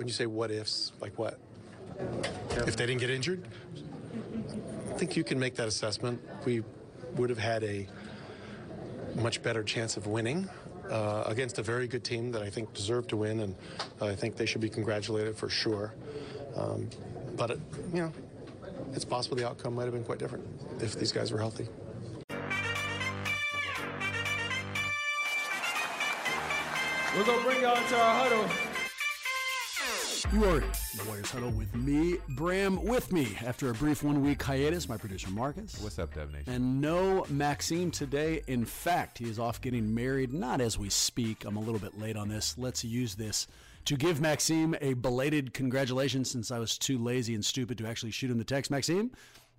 When you say what ifs, like what? If they didn't get injured? I think you can make that assessment. We would have had a much better chance of winning uh, against a very good team that I think deserved to win, and I think they should be congratulated for sure. Um, but, it, you know, it's possible the outcome might have been quite different if these guys were healthy. We're going to bring y'all into our huddle. You are in the Warriors Huddle with me, Bram, with me after a brief one week hiatus, my producer Marcus. What's up, Dub Nation? And no Maxime today. In fact, he is off getting married, not as we speak. I'm a little bit late on this. Let's use this to give Maxime a belated congratulations since I was too lazy and stupid to actually shoot him the text. Maxime,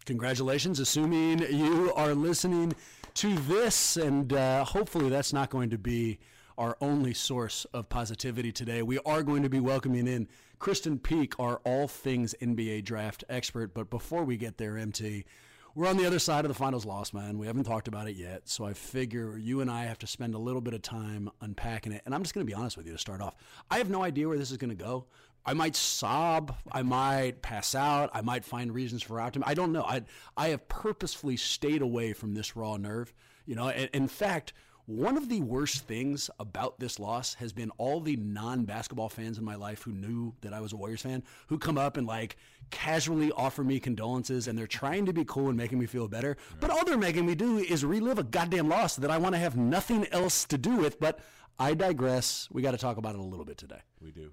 congratulations, assuming you are listening to this, and uh, hopefully that's not going to be our only source of positivity today. We are going to be welcoming in Krysten Peek, our all things NBA draft expert. But before we get there, MT, we're on the other side of the finals loss, man. We haven't talked about it yet. So I figure you and I have to spend a little bit of time unpacking it. And I'm just going to be honest with you to start off. I have no idea where this is going to go. I might sob. I might pass out. I might find reasons for optimism. I don't know. I I have purposefully stayed away from this raw nerve. You know, in, in fact, one of the worst things about this loss has been all the non basketball fans in my life who knew that I was a Warriors fan who come up and like casually offer me condolences and they're trying to be cool and making me feel better. But all they're making me do is relive a goddamn loss that I want to have nothing else to do with. But I digress. We got to talk about it a little bit today. We do.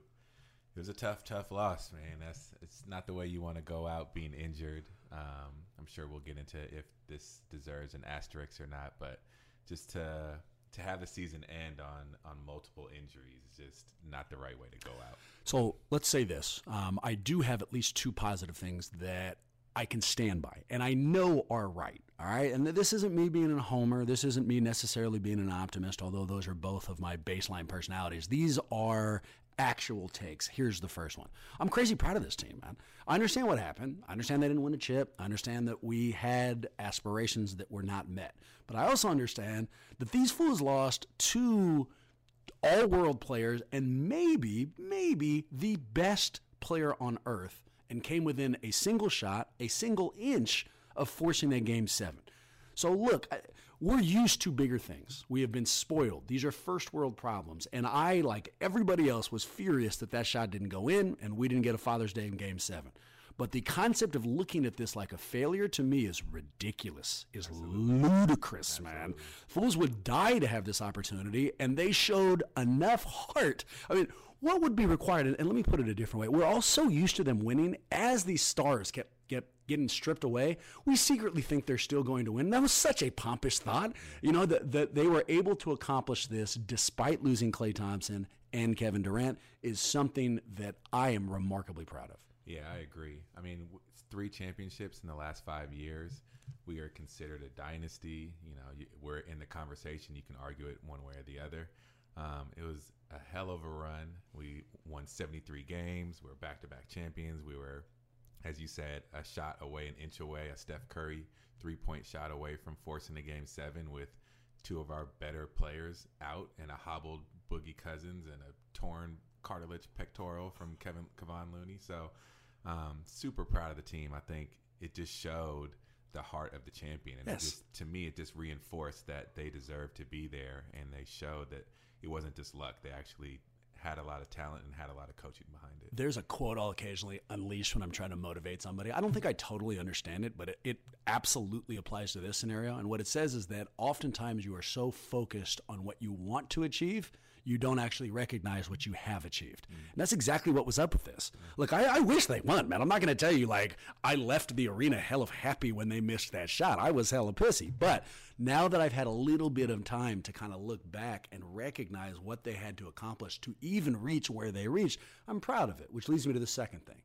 It was a tough, tough loss, man. That's it's not the way you want to go out being injured. Um, I'm sure we'll get into if this deserves an asterisk or not, but just to to have the season end on on multiple injuries is just not the right way to go out. So let's say this: um, I do have at least two positive things that I can stand by, and I know are right. All right, and this isn't me being a homer. This isn't me necessarily being an optimist, although those are both of my baseline personalities. These are actual takes. Here's the first one. I'm crazy proud of this team, man. I understand what happened. I understand they didn't win a chip. I understand that we had aspirations that were not met. But I also understand that these fools lost two all world players and maybe, maybe the best player on earth and came within a single shot, a single inch of forcing a game seven. So look, we're used to bigger things. We have been spoiled. These are first world problems. And I, like everybody else, was furious that that shot didn't go in and we didn't get a Father's Day in game seven. But the concept of looking at this like a failure to me is ridiculous, is Absolutely. ludicrous, Absolutely. man. Fools would die to have this opportunity, and they showed enough heart. I mean, what would be required? And let me put it a different way. We're all so used to them winning as these stars kept get getting stripped away, we secretly think they're still going to win. That was such a pompous thought, you know, that, that they were able to accomplish this despite losing Klay Thompson and Kevin Durant is something that I am remarkably proud of. Yeah, I agree. I mean, three championships in the last five years. We are considered a dynasty. You know, we're in the conversation. You can argue it one way or the other. Um, it was a hell of a run. We won won 73 games. We were back to back champions. We were, as you said, a shot away, an inch away, a Steph Curry three point shot away from forcing the game seven with two of our better players out and a hobbled Boogie Cousins and a torn cartilage pectoral from Kevin Kevon Looney. So, um, super proud of the team. I think it just showed the heart of the champion, and Yes. it just, to me, it just reinforced that they deserve to be there, and they showed that it wasn't just luck. They actually had a lot of talent and had a lot of coaching behind it. There's a quote I'll occasionally unleash when I'm trying to motivate somebody. I don't think I totally understand it, but it, it absolutely applies to this scenario. And what it says is that oftentimes you are so focused on what you want to achieve, you don't actually recognize what you have achieved. Mm. And that's exactly what was up with this. Mm. Look, I, I wish they won, man. I'm not going to tell you, like, I left the arena hell of happy when they missed that shot. I was hella pissy. But now that I've had a little bit of time to kind of look back and recognize what they had to accomplish to even reach where they reached, I'm proud of it, which leads me to the second thing.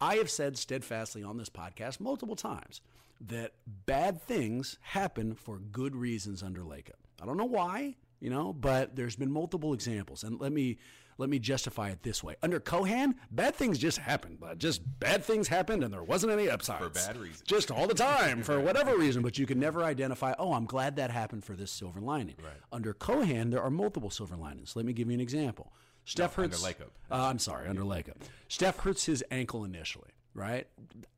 I have said steadfastly on this podcast multiple times that bad things happen for good reasons under Lacob. I don't know why, you know, but there's been multiple examples. And let me let me justify it this way. Under Cohan, bad things just happened. But just bad things happened and there wasn't any upside For bad reasons. Just all the time for whatever reason, but you can never identify, oh, I'm glad that happened for this silver lining. Right. Under Cohan, there are multiple silver linings. Let me give you an example. Steph under hurts. Lacob. Uh, I'm sorry, under Lacob. Steph hurts his ankle initially, right?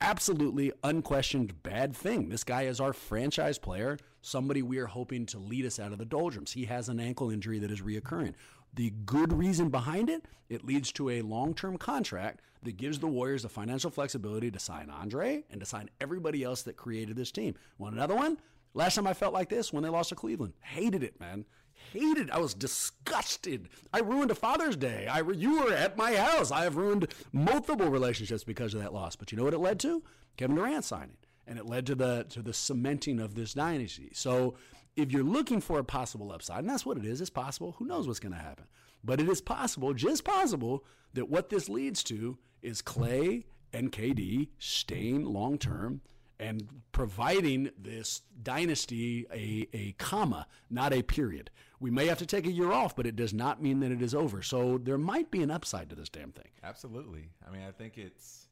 Absolutely unquestioned bad thing. This guy is our franchise player, somebody we are hoping to lead us out of the doldrums. He has an ankle injury that is reoccurring. The good reason behind it, it leads to a long term contract that gives the Warriors the financial flexibility to sign Andre and to sign everybody else that created this team. Want another one? Last time I felt like this when they lost to Cleveland. Hated it, man. Hated. I was disgusted. I ruined a Father's Day. I you were at my house. I have ruined multiple relationships because of that loss. But you know what it led to? Kevin Durant signing, and it led to the to the cementing of this dynasty. So if you're looking for a possible upside, and that's what it is, it's possible. Who knows what's going to happen? But it is possible, just possible, that what this leads to is Klay and KD staying long term and providing this dynasty a, a comma, not a period. We may have to take a year off, but it does not mean that it is over. So there might be an upside to this damn thing. Absolutely. I mean, I think it's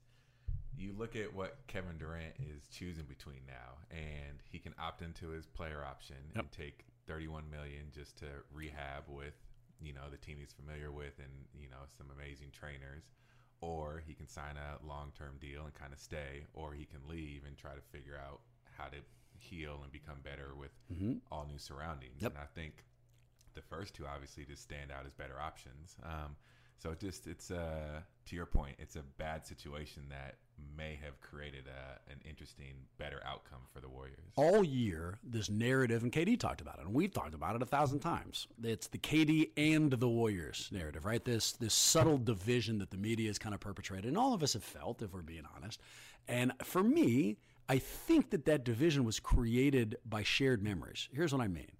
you look at what Kevin Durant is choosing between now, and he can opt into his player option and take 31 million just to rehab with you know the team he's familiar with and you know some amazing trainers, or he can sign a long-term deal and kind of stay, or he can leave and try to figure out how to heal and become better with all new surroundings. Yep. And I think the first two obviously just stand out as better options. Um, so it just it's a to your point, it's a bad situation that may have created a, an interesting, better outcome for the Warriors. all year this narrative, and KD talked about it, and we've talked about it a thousand times. It's the KD and the Warriors narrative, right? This this subtle division that the media has kind of perpetrated, and all of us have felt, if we're being honest. And for me, I think that that division was created by shared memories. Here's what I mean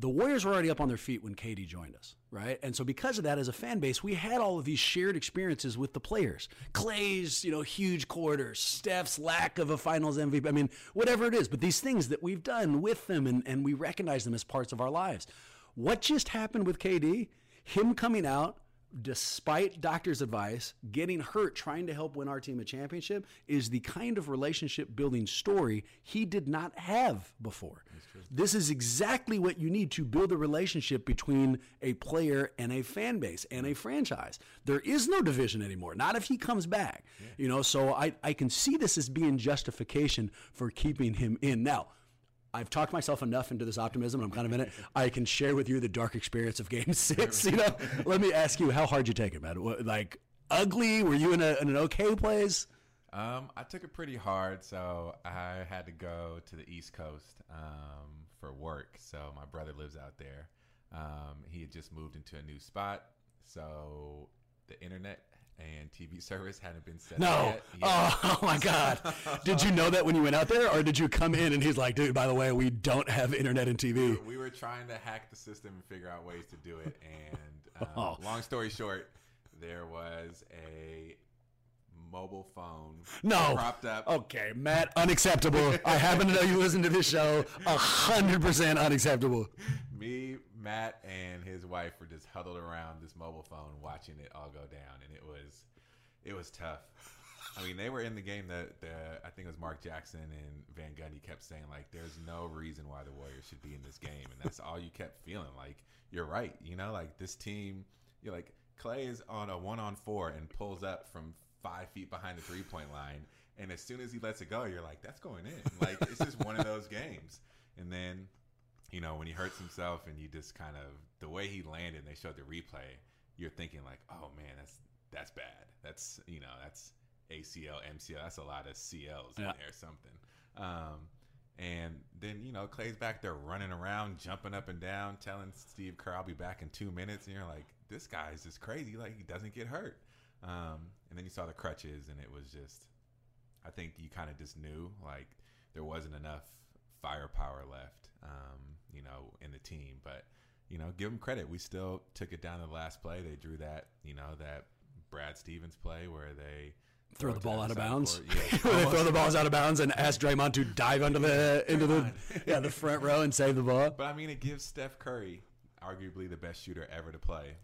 the Warriors were already up on their feet when KD joined us, right? And so because of that, as a fan base, we had all of these shared experiences with the players. Klay's, you know, huge quarters, Steph's lack of a finals MVP. I mean, whatever it is, but these things that we've done with them and, and we recognize them as parts of our lives. What just happened with KD? Him coming out despite doctor's advice, getting hurt trying to help win our team a championship is the kind of relationship building story he did not have before. This is exactly what you need to build a relationship between a player and a fan base and a franchise. There is no division anymore, not if he comes back. You know, so I, I can see this as being justification for keeping him in. Now, I've talked myself enough into this optimism, and I'm kind of in it. I can share with you the dark experience of Game Six. You know, let me ask you, how hard you take it, man? What, like ugly? Were you in, a, in an okay place? Um, I took it pretty hard, so I had to go to the East Coast um, for work. So my brother lives out there. Um, he had just moved into a new spot, so the internet and TV service hadn't been set No. up yet. Yeah. Oh, oh my God! Did you know that when you went out there, or did you come in and he's like, "Dude, by the way, we don't have internet and TV." we were trying to hack the system and figure out ways to do it. And um, Oh. long story short, there was a mobile phone. No. Propped up. Okay, Matt, unacceptable. I happen to know you listen to this show. A hundred percent unacceptable. Me, Matt, and his wife were just huddled around this mobile phone watching it all go down, and it was, it was tough. I mean, they were in the game. That the I think it was Mark Jackson and Van Gundy kept saying like, "There's no reason why the Warriors should be in this game," and that's all you kept feeling. Like you're right. You know, like this team. You're like Klay is on a one on four and pulls up from five feet behind the three point line, and as soon as he lets it go, you're like, "That's going in." Like it's just one of those games. And then, you know, when he hurts himself and you just kind of the way he landed, and they showed the replay. You're thinking like, "Oh man, that's that's bad. That's you know that's." ACL, MCL. That's a lot of CLs in Yeah. there, something. Um, and then you know Klay's back there running around, jumping up and down, telling Steve Kerr, "I'll be back in two minutes." And you're like, "This guy's just crazy. Like he doesn't get hurt." Um, and then you saw the crutches, and it was just, I think you kind of just knew like there wasn't enough firepower left, um, you know, in the team. But you know, give them credit. We still took it down to the last play. They drew that, you know, that Brad Stevens play where they Throw the ball out of bounds. Yeah, Where they throw the balls out of bounds and ask Draymond to dive under the into the yeah the front row and save the ball. But I mean, it gives Steph Curry, arguably the best shooter ever to play,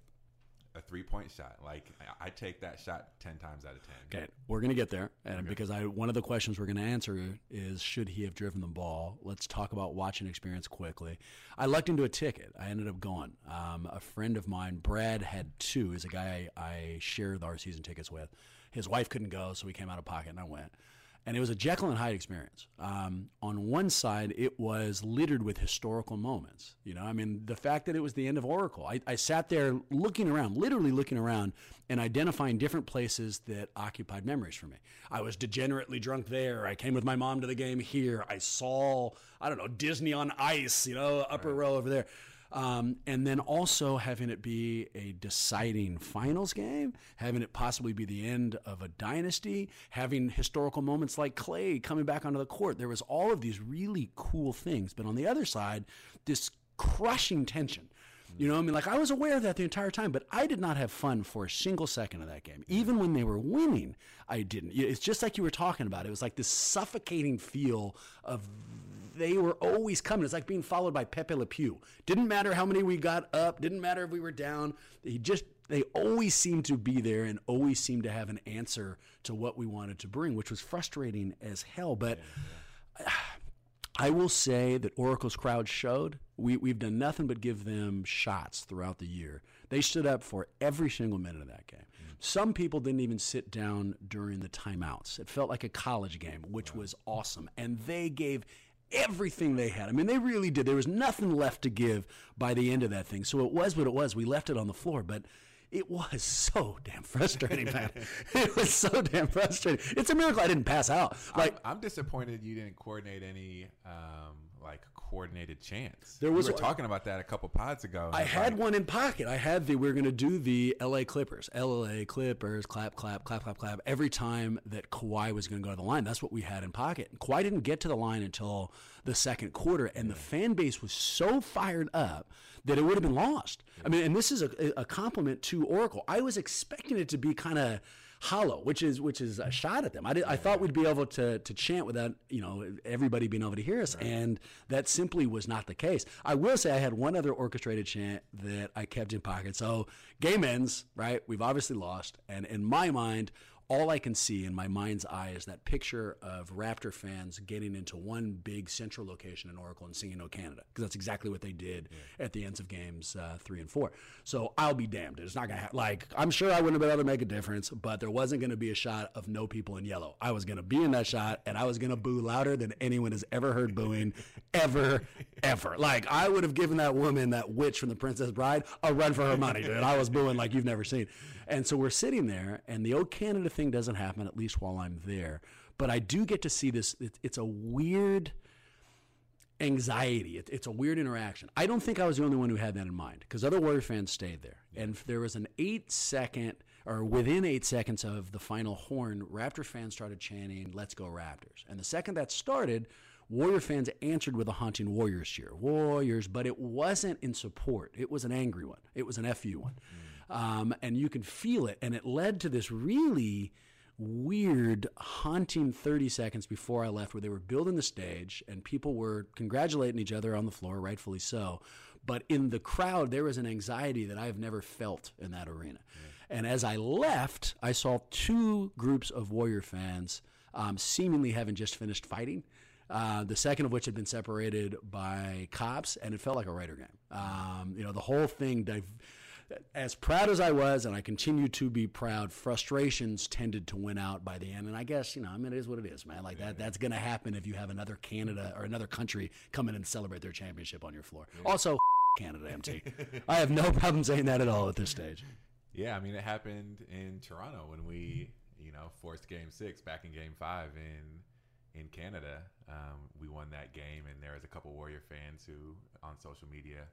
a three point shot. Like I, I take that shot ten times out of ten. Okay, we're gonna get there, and because I one of the questions we're gonna answer is should he have driven the ball? Let's talk about watching experience quickly. I lucked into a ticket. I ended up going. Um, a friend of mine, Brad, had two. Is a guy I, I shared our season tickets with. His wife couldn't go, so we came out of pocket, and I went. And it was a Jekyll and Hyde experience. Um, on one side, it was littered with historical moments. You know, I mean, the fact that it was the end of Oracle. I, I sat there looking around, literally looking around, and identifying different places that occupied memories for me. I was degenerately drunk there. I came with my mom to the game here. I saw, I don't know, Disney on ice, you know, upper row over there. Um, and then also having it be a deciding finals game, having it possibly be the end of a dynasty, having historical moments like Klay coming back onto the court. There was all of these really cool things. But on the other side, this crushing tension. You know, I mean, like I was aware of that the entire time, but I did not have fun for a single second of that game. Even when they were winning, I didn't. It's just like you were talking about. It was like this suffocating feel of they were always coming. It's like being followed by Pepe Le Pew. Didn't matter how many we got up. Didn't matter if we were down. He just they always seemed to be there and always seemed to have an answer to what we wanted to bring, which was frustrating as hell. But I will say that Oracle's crowd showed. We, we've done nothing but give them shots throughout the year. They stood up for every single minute of that game. Some people didn't even sit down during the timeouts. It felt like a college game, which was awesome. And they gave everything they had. I mean, they really did. There was nothing left to give by the end of that thing. So it was what it was. We left it on the floor, but it was so damn frustrating, man. it was so damn frustrating. It's a miracle I didn't pass out. Like, I'm, I'm disappointed you didn't coordinate any um, like coordinated chants. There was we were talking about that a couple pods ago. I had like, one in pocket. I had the we are going to do the L.A. Clippers, L.A. Clippers, clap, clap, clap, clap, clap. Every time that Kawhi was going to go to the line, that's what we had in pocket. And Kawhi didn't get to the line until the second quarter, and the fan base was so fired up that it would have been lost. I mean, and this is a, a compliment to Oracle. I was expecting it to be kind of hollow, which is which is a shot at them. I, did, I thought we'd be able to to chant without you know everybody being able to hear us, and that simply was not the case. I will say I had one other orchestrated chant that I kept in pocket. So game ends, right? We've obviously lost, and in my mind. All I can see in my mind's eye is that picture of Raptor fans getting into one big central location in Oracle and singing "No Canada" because that's exactly what they did at the ends of games uh, three and four. So I'll be damned. It's not gonna happen. Like I'm sure I wouldn't have been able to make a difference, but there wasn't gonna be a shot of no people in yellow. I was gonna be in that shot, and I was gonna boo louder than anyone has ever heard booing, ever, ever. Like I would have given that woman, that witch from The Princess Bride, a run for her money, dude. I was booing like you've never seen. And so we're sitting there, and the old Canada thing doesn't happen at least while I'm there. But I do get to see this. It, it's a weird anxiety. It, it's a weird interaction. I don't think I was the only one who had that in mind because other Warrior fans stayed there. And there was an eight second, or within eight seconds of the final horn, Raptor fans started chanting, Let's go Raptors. And the second that started, Warrior fans answered with a haunting Warriors cheer, Warriors, but it wasn't in support. It was an angry one. It was an FU one. Mm-hmm. Um, and you could feel it. And it led to this really weird, haunting 30 seconds before I left where they were building the stage and people were congratulating each other on the floor, rightfully so. But in the crowd, there was an anxiety that I have never felt in that arena. And as I left, I saw two groups of Warrior fans um, seemingly having just finished fighting. Uh, the second of which had been separated by cops, and it felt like a Raider game. Um, you know, the whole thing. Div- as proud as I was, and I continue to be proud, frustrations tended to win out by the end. And I guess you know, I mean, it is what it is, man. Like that, that's going to happen if you have another Canada or another country come in and celebrate their championship on your floor. Also, Canada, MT. I have no problem saying that at all at this stage. Yeah, I mean, it happened in Toronto when we, you know, forced Game Six back in Game Five in in Canada. Um, we won that game, and there was a couple Warrior fans who, on social media,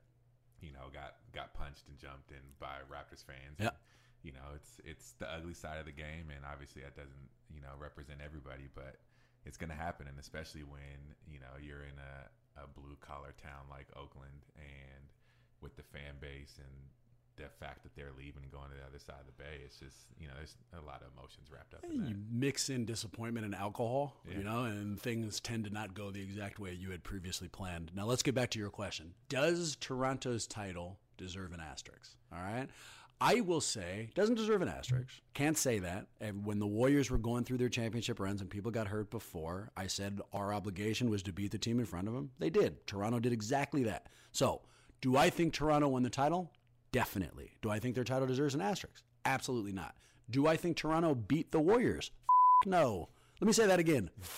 you know, got got punched and jumped in by Raptors fans. Yeah. And, you know, it's it's the ugly side of the game, and obviously that doesn't you know represent everybody, but it's going to happen, and especially when you know you're in a, a blue collar town like Oakland, and with the fan base and the fact that they're leaving and going to the other side of the bay, it's just you know there's a lot of emotions wrapped up in that. You mix in disappointment and alcohol, Yeah. you know, and things tend to not go the exact way you had previously planned. Now, let's get back to your question. Does Toronto's title deserve an asterisk? All right. I will say, doesn't deserve an asterisk. Can't say that. And when the Warriors were going through their championship runs and people got hurt before, I said our obligation was to beat the team in front of them. They did. Toronto did exactly that. So, do I think Toronto won the title? Definitely. Do I think their title deserves an asterisk? Absolutely not. Do I think Toronto beat the Warriors? F- no. Let me say that again. F-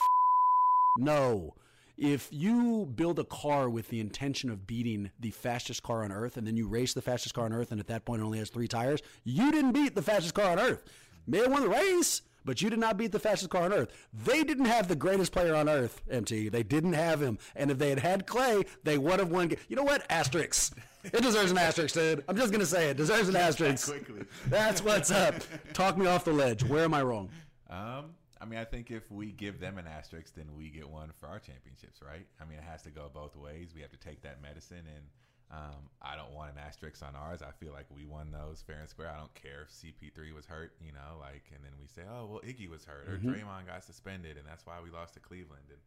no. If you build a car with the intention of beating the fastest car on earth and then you race the fastest car on earth and at that point it only has three tires, you didn't beat the fastest car on earth. May have won the race, but you did not beat the fastest car on earth. They didn't have the greatest player on earth, MT. They didn't have him. And if they had had Klay, they would have won. You know what? Asterix. It deserves an asterisk, dude. I'm just going to say it. Deserves an asterisk. quickly. That's what's up. Talk me off the ledge. Where am I wrong? Um, I mean, I think if we give them an asterisk, then we get one for our championships, right? I mean, it has to go both ways. We have to take that medicine, and um, I don't want an asterisk on ours. I feel like we won those fair and square. I don't care if CP3 was hurt, you know, like, and then we say, oh, well, Iggy was hurt, or Draymond got suspended, and that's why we lost to Cleveland, and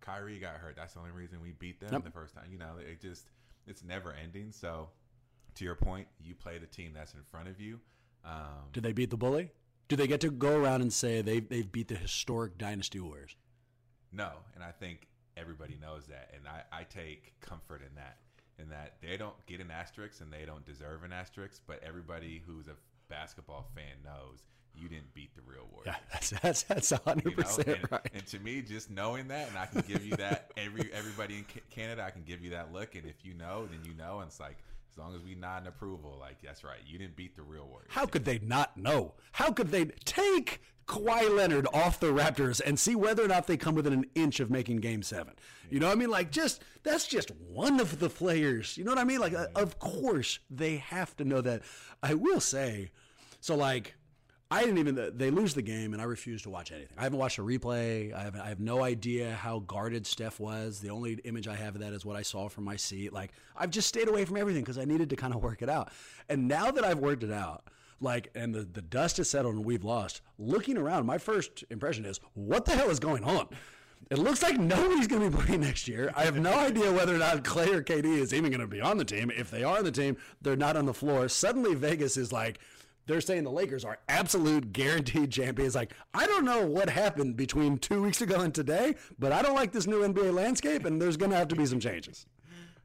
Kyrie got hurt. That's the only reason we beat them Yep. the first time. You know, it just it's never ending. So, to your point, you play the team that's in front of you. Um, Did they beat the bully? Do they get to go around and say they they've beat the historic Dynasty Warriors? No, and I think everybody knows that, and I, I take comfort in that, in that they don't get an asterisk and they don't deserve an asterisk, but everybody who's a basketball fan knows you didn't beat the real Warriors. Yeah, that's that's that's hundred You know, percent and, right. and to me, just knowing that, and I can give you that every everybody in Canada, I can give you that look, and if you know, then you know, and it's like as long as we nod in approval, like that's right, you didn't beat the real Warriors. How could they not know? How could they take Kawhi Leonard off the Raptors and see whether or not they come within an inch of making Game Seven? You know what I mean? Like, just that's just one of the players. You know what I mean? Like, uh, of course they have to know that. I will say, so like. I didn't even. They lose the game, and I refuse to watch anything. I haven't watched a replay. I have. I have no idea how guarded Steph was. The only image I have of that is what I saw from my seat. Like I've just stayed away from everything because I needed to kind of work it out. And now that I've worked it out, like, and the the dust has settled and we've lost. Looking around, my first impression is, what the hell is going on? It looks like nobody's going to be playing next year. I have no idea whether or not Klay or KD is even going to be on the team. If they are on the team, they're not on the floor. Suddenly, Vegas is like, they're saying the Lakers are absolute guaranteed champions. Like, I don't know what happened between two weeks ago and today, but I don't like this new NBA landscape, and there's going to have to be some changes.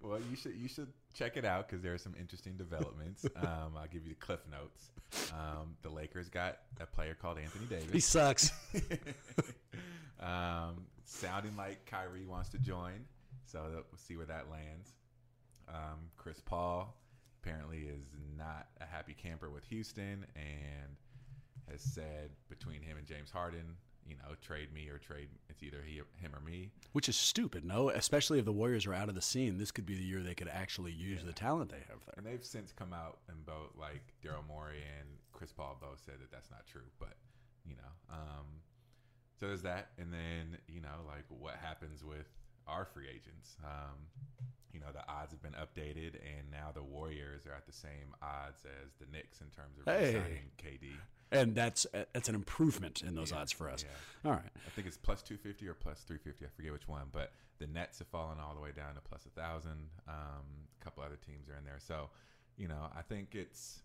Well, you should you should check it out because there are some interesting developments. um, I'll give you the cliff notes. Um, the Lakers got a player called Anthony Davis. He sucks. um, sounding like Kyrie wants to join, so we'll see where that lands. Um, Chris Paul apparently is not a happy camper with Houston and has said between him and James Harden, you know, trade me or trade. It's either he, him or me. Which is stupid, no? Especially if the Warriors are out of the scene. This could be the year they could actually use the talent they have there. And they've since come out and both like Daryl Morey and Chris Paul both said that that's not true. But you know, um, so there's that, and then you know, like what happens with our free agents? Um, you know, the odds have been updated, and now the Warriors are at the same odds as the Knicks in terms of Hey. signing KD. and that's that's an improvement in those odds for us. All right. I think it's plus 250 or plus 350. I forget which one, but the Nets have fallen all the way down to plus a thousand. Um, a couple other teams are in there, so you know I think it's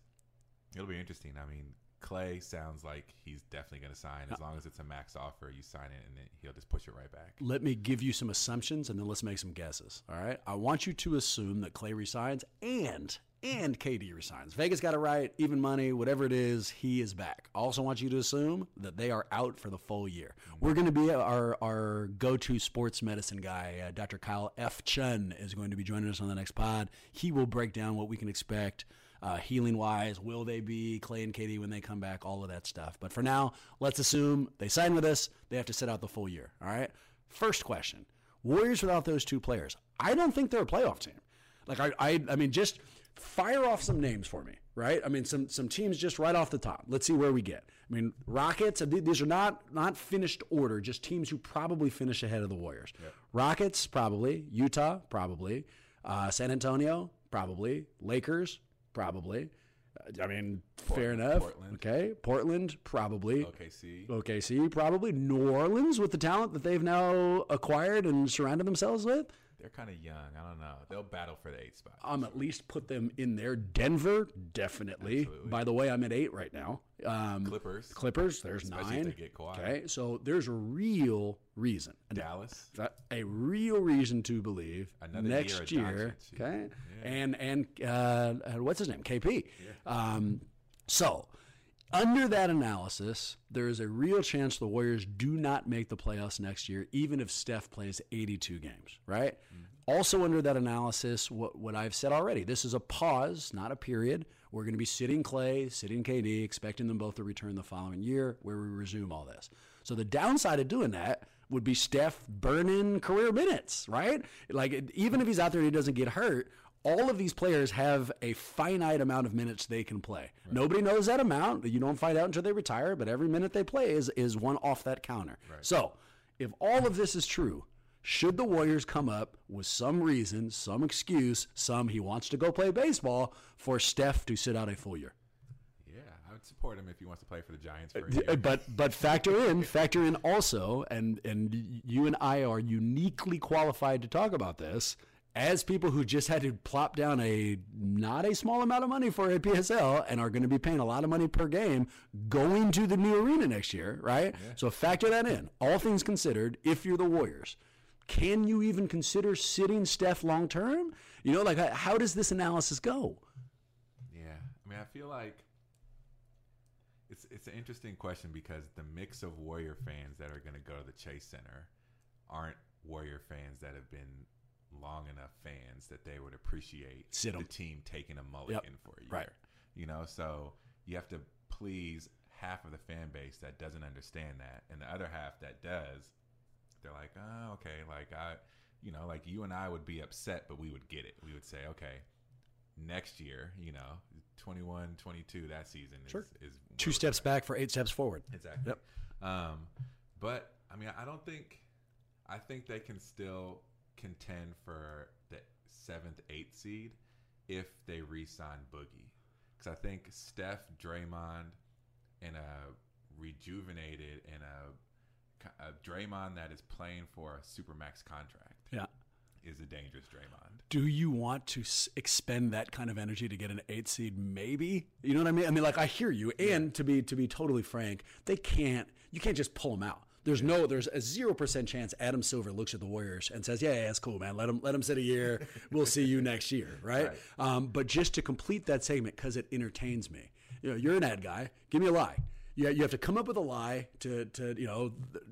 it'll be interesting. I mean, Klay sounds like he's definitely going to sign as long as it's a max offer. You sign it, and then he'll just push it right back. Let me give you some assumptions, and then let's make some guesses. All right. I want you to assume that Klay resigns and and KD resigns. Vegas got it right. Even money, whatever it is, he is back. I also want you to assume that they are out for the full year. We're going to be our our go to sports medicine guy, uh, Dr. Kyle F. Chun, is going to be joining us on the next pod. He will break down what we can expect uh, healing wise. Will they be Klay and KD when they come back? All of that stuff. But for now, let's assume they sign with us. They have to sit out the full year. All right. First question: Warriors without those two players. I don't think they're a playoff team. Like I, I, I mean, just fire off some names for me, right? I mean, some some teams just right off the top. Let's see where we get. I mean, Rockets. These are not not finished order. Just teams who probably finish ahead of the Warriors. Rockets probably. Utah probably. Uh, San Antonio probably. Lakers probably. Uh, I mean, fair enough. Portland. Okay, Portland probably. OKC. OKC probably. New Orleans with the talent that they've now acquired and surrounded themselves with. They're kind of young. I don't know. They'll battle for the eight spot. I'm at least put them in there. Denver, definitely. Absolutely. By the way, I'm at eight right now. Um, Clippers. Clippers, there's Especially nine. they get Kawhi. Okay, so there's a real reason. Dallas. that- A real reason to believe Another next year. Doncic. Okay, and and uh, uh, what's his name? KP. Um, so under that analysis, there is a real chance the Warriors do not make the playoffs next year, even if Steph plays 82 games, right? Also, under that analysis, what, what I've said already, this is a pause, not a period. We're going to be sitting Klay, sitting KD, expecting them both to return the following year where we resume all this. So, the downside of doing that would be Steph burning career minutes, right? Like, even if he's out there and he doesn't get hurt, all of these players have a finite amount of minutes they can play. Nobody knows that amount. You don't find out until they retire, but every minute they play is, is one off that counter. So, if all of this is true, should the Warriors come up with some reason, some excuse, some he wants to go play baseball for Steph to sit out a full year? Yeah, support him if he wants to play for the Giants for a uh, year. But but factor in factor in also, and and you and I are uniquely qualified to talk about this as people who just had to plop down a not a small amount of money for a PSL and are going to be paying a lot of money per game going to the new arena next year, right? So factor that in. All things considered, if you're the Warriors. Can you even consider sitting Steph long term? You know, like how does this analysis go? Yeah, I mean, I feel like it's an interesting question because the mix of Warrior fans that are going to go to the Chase Center aren't Warrior fans that have been long enough fans that they would appreciate Sit the 'em. team taking a mulligan for a year. Right. You know, so you have to please half of the fan base that doesn't understand that, and the other half that does. They're like, oh, okay, like I, you know, like you and I would be upset, but we would get it. We would say, okay, next year, you know, 21, 22, that season is, Sure. is Two where- steps back for eight steps forward. Exactly. Yep. Um, but I mean, I don't think. I think they can still contend for the seventh, eighth seed if they re-sign Boogie, because I think Steph, Draymond, and a rejuvenated and a, a Draymond that is playing for a supermax contract Yeah. Is a dangerous Draymond. do you want to s- expend that kind of energy to get an eight seed? Maybe you know what I mean. I mean, like I hear you, and to be to be totally frank, they can't. You can't just pull them out. There's no. There's a zero percent chance Adam Silver looks at the Warriors and says, "Yeah, yeah, it's cool, man. Let them let them sit a year. We'll see you next year, right?" Right. Um, but just to complete that segment because it entertains me. You know, you're an ad guy. Give me a lie. You, you have to come up with a lie to, to you know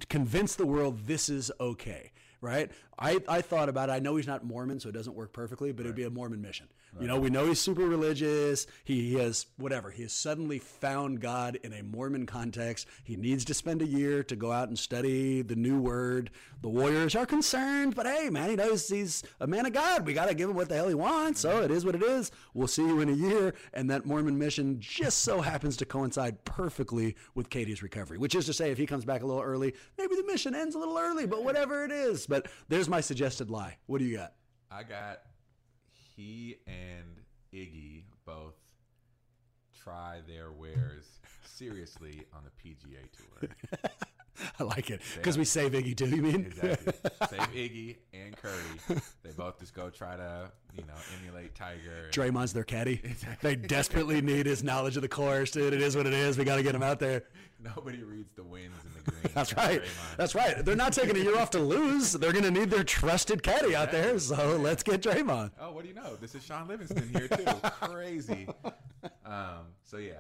convince the world this is okay, right? I, I thought about it. I know he's not Mormon, so it doesn't work perfectly, but it'd be a Mormon mission. You know, we know he's super religious. He, he has whatever. He has suddenly found God in a Mormon context. He needs to spend a year to go out and study the new word. The Warriors are concerned, but hey, man, he knows he's a man of God. We got to give him what the hell he wants. So it is what it is. We'll see you in a year. And that Mormon mission just so happens to coincide perfectly with KD's recovery, which is to say, if he comes back a little early, maybe the mission ends a little early, but whatever it is. But there's my suggested lie. What do you got? I got he and Iggy both try their wares seriously on the PGA Tour. I like it because we save Iggy too. You mean? Exactly. Save Iggy and Curry. They both just go try to, you know, emulate Tiger. Draymond's their caddy. Exactly. They desperately need his knowledge of the course, dude. It is what it is. We got to get him out there. Nobody reads the wins and the greens. That's right. Draymond. That's right. They're not taking a year off to lose. They're going to need their trusted caddy out there. So let's get Draymond. Oh, what do you know? This is Shaun Livingston here too. Crazy. Um, so yeah.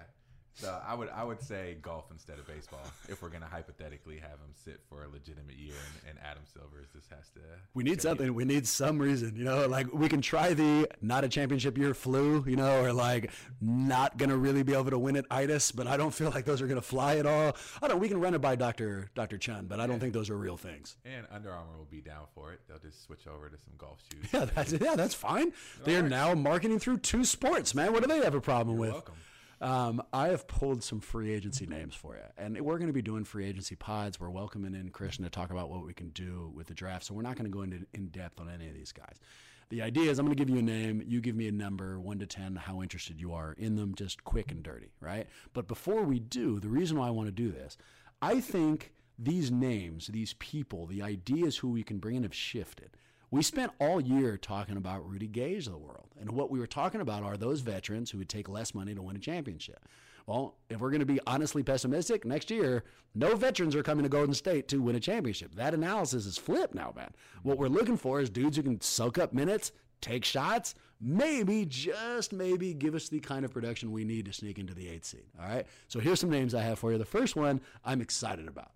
So I would I would say golf instead of baseball if we're gonna hypothetically have him sit for a legitimate year and, and Adam Silver just has to. We need something. We need some reason. You know, like we can try the not a championship year flu, you know, or like not going to really be able to win at itis, but I don't feel like those are going to fly at all. I don't we can run it by Dr. Dr. Chun, but I don't think those are real things. And Under Armour will be down for it. They'll just switch over to some golf shoes. Yeah, that's yeah, that's fine. They are now marketing through two sports, man. What do they have a problem with? welcome. Um, I have pulled some free agency names for you, and we're going to be doing free agency pods. We're welcoming in Krysten to talk about what we can do with the draft. So we're not going to go into in depth on any of these guys. The idea is I'm going to give you a name, you give me a number, one to ten, how interested you are in them, just quick and dirty, right? But before we do, the reason why I want to do this, I think these names, these people, the ideas who we can bring in have shifted. We spent all year talking about Rudy Gay of the world. And what we were talking about are those veterans who would take less money to win a championship. Well, if we're going to be honestly pessimistic, next year, no veterans are coming to Golden State to win a championship. That analysis is flipped now, man. What we're looking for is dudes who can soak up minutes, take shots, maybe, just maybe, give us the kind of production we need to sneak into the eighth seed. All right. So here's some names I have for you. The first one I'm excited about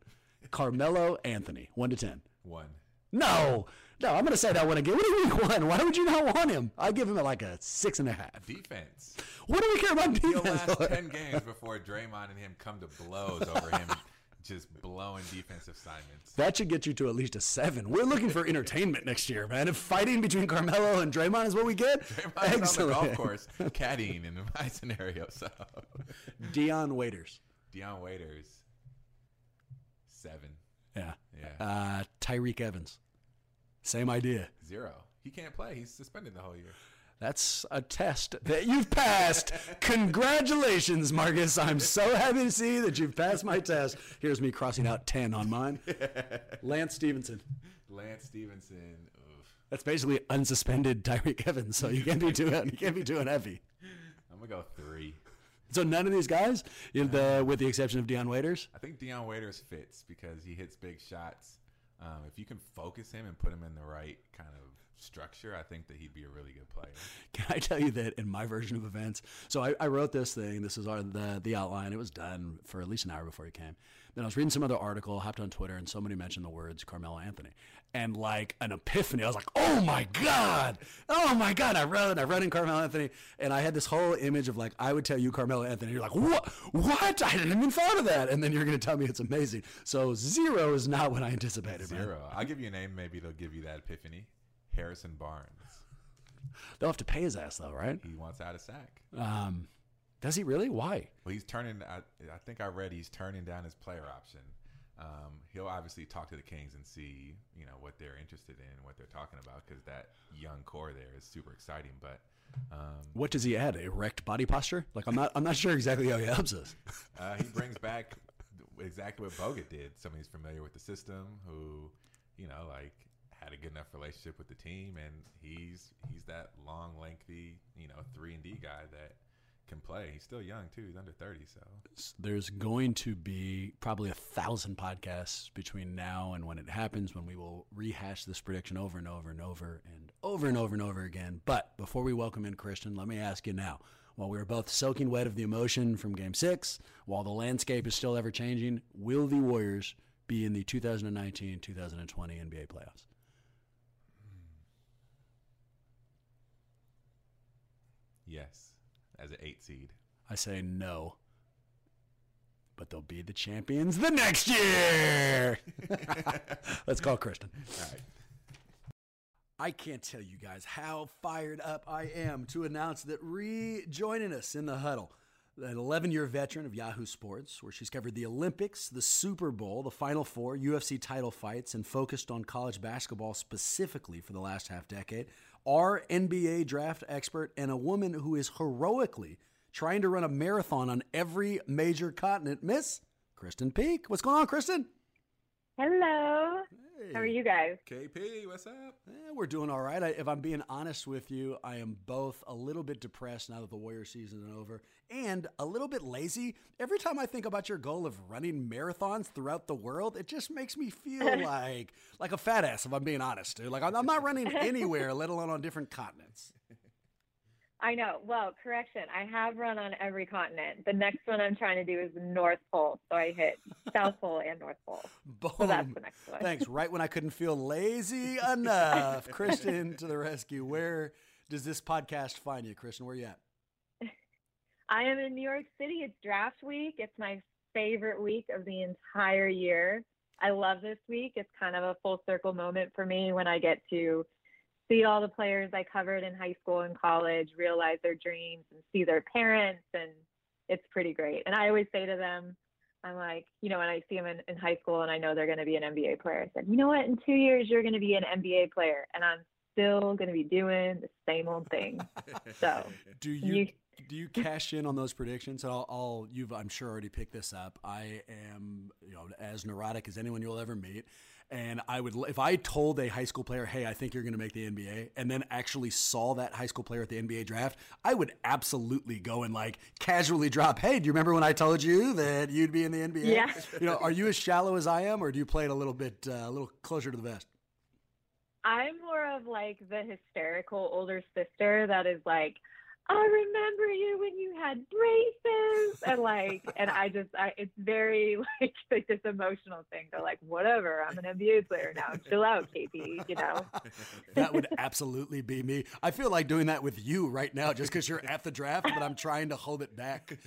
Carmelo Anthony, 1 to 10. One. No, no, I'm going to say that one again. What do you mean one? Why would you not want him? I give him like a six and a half. Defense. What do we care about defense? last for? ten games before Draymond and him come to blows over him just blowing defensive assignments. That should get you to at least a seven. We're looking for entertainment next year, man. If fighting between Carmelo and Draymond is what we get, Draymond's on the golf course caddying in my scenario. So Dion Waiters. Dion Waiters, seven, Yeah. Yeah. Uh, Tyreke Evans. Same idea. zero. He can't play. He's suspended the whole year. That's a test that you've passed. Congratulations, Marcus. I'm so happy to see that you've passed my test. Here's me crossing out 10 on mine. Lance Stephenson. Lance Stephenson. Oof. That's basically unsuspended Tyreke Evans, so you can't be too you can't be too heavy. I'm gonna go three. So none of these guys, the, with the exception of Dion Waiters. I think Dion Waiters fits because he hits big shots. Um, if you can focus him and put him in the right kind of structure, I think that he'd be a really good player. Can I tell you that in my version of events? So I, I wrote this thing. This is our the the outline. It was done for at least an hour before he came. Then I was reading some other article, hopped on Twitter, and somebody mentioned the words Carmelo Anthony, and like an epiphany. I was like, "Oh my god! Oh my god!" I wrote, I wrote in Carmelo Anthony, and I had this whole image of like, I would tell you Carmelo Anthony. You're like, "What? What? I didn't even thought of that." And then you're going to tell me it's amazing. So zero is not what I anticipated. Man. Zero. I'll give you a name. Maybe they'll give you that epiphany. Harrison Barnes. They'll have to pay his ass though, right? He wants out of Sac. Um, does he really? Why? Well, he's turning. I, I think I read he's turning down his player option. Um, he'll obviously talk to the Kings and see, you know, what they're interested in, what they're talking about, because that young core there is super exciting. But um, What does he add? Erect body posture? Like I'm not I'm not sure exactly how he helps us. uh, he brings back exactly what Bogut did. Somebody who's familiar with the system, who, you know, like had a good enough relationship with the team, and he's he's that long, lengthy, you know, three and D guy that can play. He's still young too. He's under thirty, so There's going to be probably a thousand podcasts between now and when it happens when we will rehash this prediction over and over and over and over and over and over again. But before we welcome in Krysten, let me ask you now. While we are both soaking wet of the emotion from game six, while the landscape is still ever changing, will the Warriors be in the 2019 2020 NBA playoffs? yes, as an eight seed. I say no. But they'll be the champions the next year. Let's call Krysten. All right. I can't tell you guys how fired up I am to announce that rejoining us in the huddle, an 11 year veteran of Yahoo Sports, where she's covered the Olympics, the Super Bowl, the Final Four, UFC title fights, and focused on college basketball specifically for the last half decade, our NBA draft expert, and a woman who is heroically trying to run a marathon on every major continent. Miss Krysten Peek. What's going on, Krysten? Hello. How are you guys? KP, what's up? Eh, we're doing all right. I, if I'm being honest with you, I am both a little bit depressed now that the Warrior season is over and a little bit lazy. Every time I think about your goal of running marathons throughout the world, it just makes me feel like like a fat ass, if I'm being honest, dude. Like I'm, I'm not running anywhere, let alone on different continents. I know. Well, correction. I have run on every continent. The next one I'm trying to do is the North Pole. So I hit South Pole and North Pole. Boom. So that's the next one. Thanks. Right when I couldn't feel lazy enough. Krysten to the rescue. Where does this podcast find you, Krysten? Where are you at? I am in New York City. It's draft week. It's my favorite week of the entire year. I love this week. It's kind of a full circle moment for me when I get to see all the players I covered in high school and college realize their dreams and see their parents and it's pretty great. And I always say to them, I'm like, you know, when I see them in, in high school and I know they're going to be an NBA player, I said, you know what? In two years, you're going to be an NBA player. And I'm still going to be doing the same old thing. So, do you, you do you cash in on those predictions? I'll, I'll, you've, I'm sure, already picked this up. I am, you know, as neurotic as anyone you'll ever meet. And I would, if I told a high school player, hey, I think you're going to make the NBA, and then actually saw that high school player at the NBA draft, I would absolutely go and like casually drop, hey, do you remember when I told you that you'd be in the NBA? Yeah. You know, are you as shallow as I am, or do you play it a little bit, uh, a little closer to the vest? I'm more of like the hysterical older sister that is like, I remember you when you had braces and like and I just I it's very like like this emotional thing. They're like, whatever, I'm an NBA player now. Chill out, KP, you know. that would absolutely be me. I feel like doing that with you right now just because you're at the draft, but I'm trying to hold it back.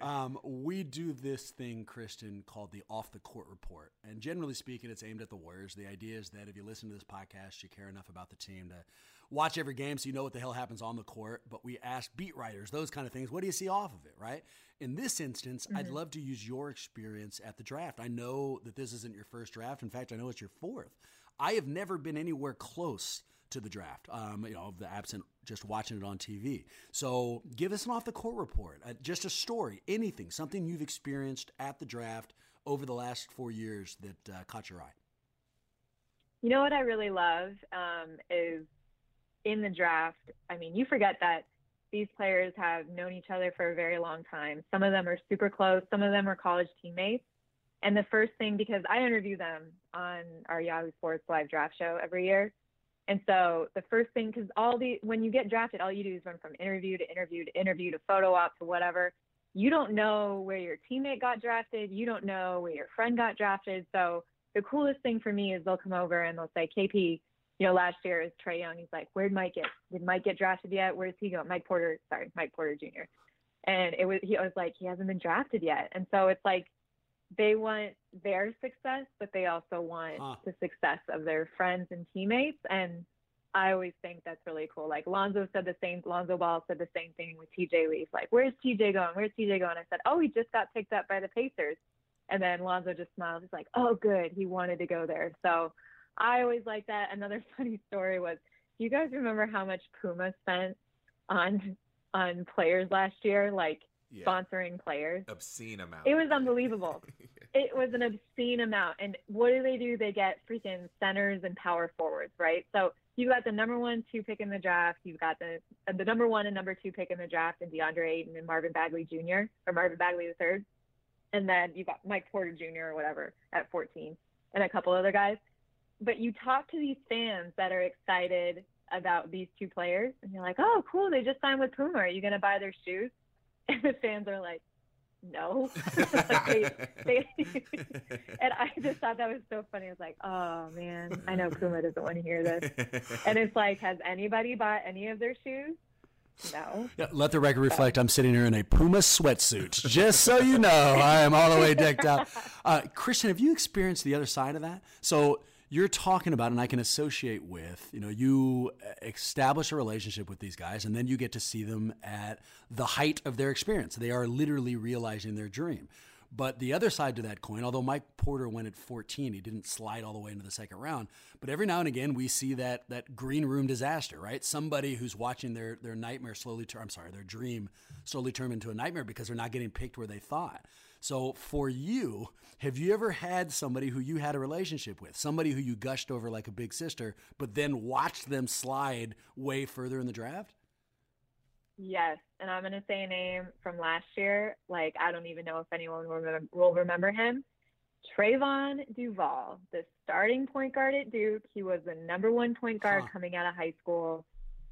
Um, we do this thing, Krysten, called the off the court report. And generally speaking, it's aimed at the Warriors. The idea is that if you listen to this podcast, you care enough about the team to watch every game so you know what the hell happens on the court. But we ask beat writers, those kind of things. What do you see off of it, right? In this instance, mm-hmm. I'd love to use your experience at the draft. I know that this isn't your first draft. In fact, I know it's your fourth. I have never been anywhere close to the draft. Um, you know, of the absent just watching it on TV. So give us an off the court report, uh, just a story, anything, something you've experienced at the draft over the last four years that uh, caught your eye. You know what I really love um, is in the draft, I mean, you forget that these players have known each other for a very long time. Some of them are super close, some of them are college teammates. And the first thing, because I interview them on our Yahoo Sports live draft show every year. And so the first thing, because all the, when you get drafted, all you do is run from interview to interview to interview to photo op to whatever. You don't know where your teammate got drafted. You don't know where your friend got drafted. So the coolest thing for me is they'll come over and they'll say, KP, you know, last year is Trae Young. He's like, where'd Mike get? Did Mike get drafted yet? Where's he going? Mike Porter, sorry, Mike Porter Jr. And it was, he was like, he hasn't been drafted yet. And so it's like, they want their success, but they also want huh. the success of their friends and teammates. And I always think that's really cool. Like Lonzo said the same, Lonzo Ball said the same thing with TJ Leaf. Like, where's TJ going? Where's TJ going? I said, oh, he just got picked up by the Pacers. And then Lonzo just smiled. He's like, oh, good. He wanted to go there. So I always like that. Another funny story was, do you guys remember how much Puma spent on on players last year? Like yeah. sponsoring players. Obscene amount. It was unbelievable. it was an obscene amount. And what do they do? They get freaking centers and power forwards, right? So you've got the number one, two pick in the draft. You've got the uh, the number one and number two pick in the draft, and DeAndre Ayton and Marvin Bagley Jr. or Marvin Bagley the third, and then you've got Mike Porter Jr. or whatever at 14, and a couple other guys but you talk to these fans that are excited about these two players, and you're like, "Oh, cool! They just signed with Puma. Are you going to buy their shoes?" And the fans are like, "No." they, they and I just thought that was so funny. I was like, "Oh man, I know Puma doesn't want to hear this." And it's like, has anybody bought any of their shoes? No. Yeah, let the record reflect. I'm sitting here in a Puma sweatsuit, just so you know. I am all the way decked out. Uh, Krysten, have you experienced the other side of that? So you're talking about and I can associate with, you know, you uh, establish a relationship with these guys and then you get to see them at the height of their experience. They are literally realizing their dream. But the other side to that coin, although Mike Porter went at 14, he didn't slide all the way into the second round. But every now and again, we see that that green room disaster, right? Somebody who's watching their their nightmare slowly turn. I'm sorry, their dream slowly turn into a nightmare because they're not getting picked where they thought. So for you, have you ever had somebody who you had a relationship with, somebody who you gushed over like a big sister, but then watched them slide way further in the draft? Yes, and I'm going to say a name from last year. Like, I don't even know if anyone will remember, will remember him. Trevon Duval, the starting point guard at Duke. He was the number one point guard huh. coming out of high school.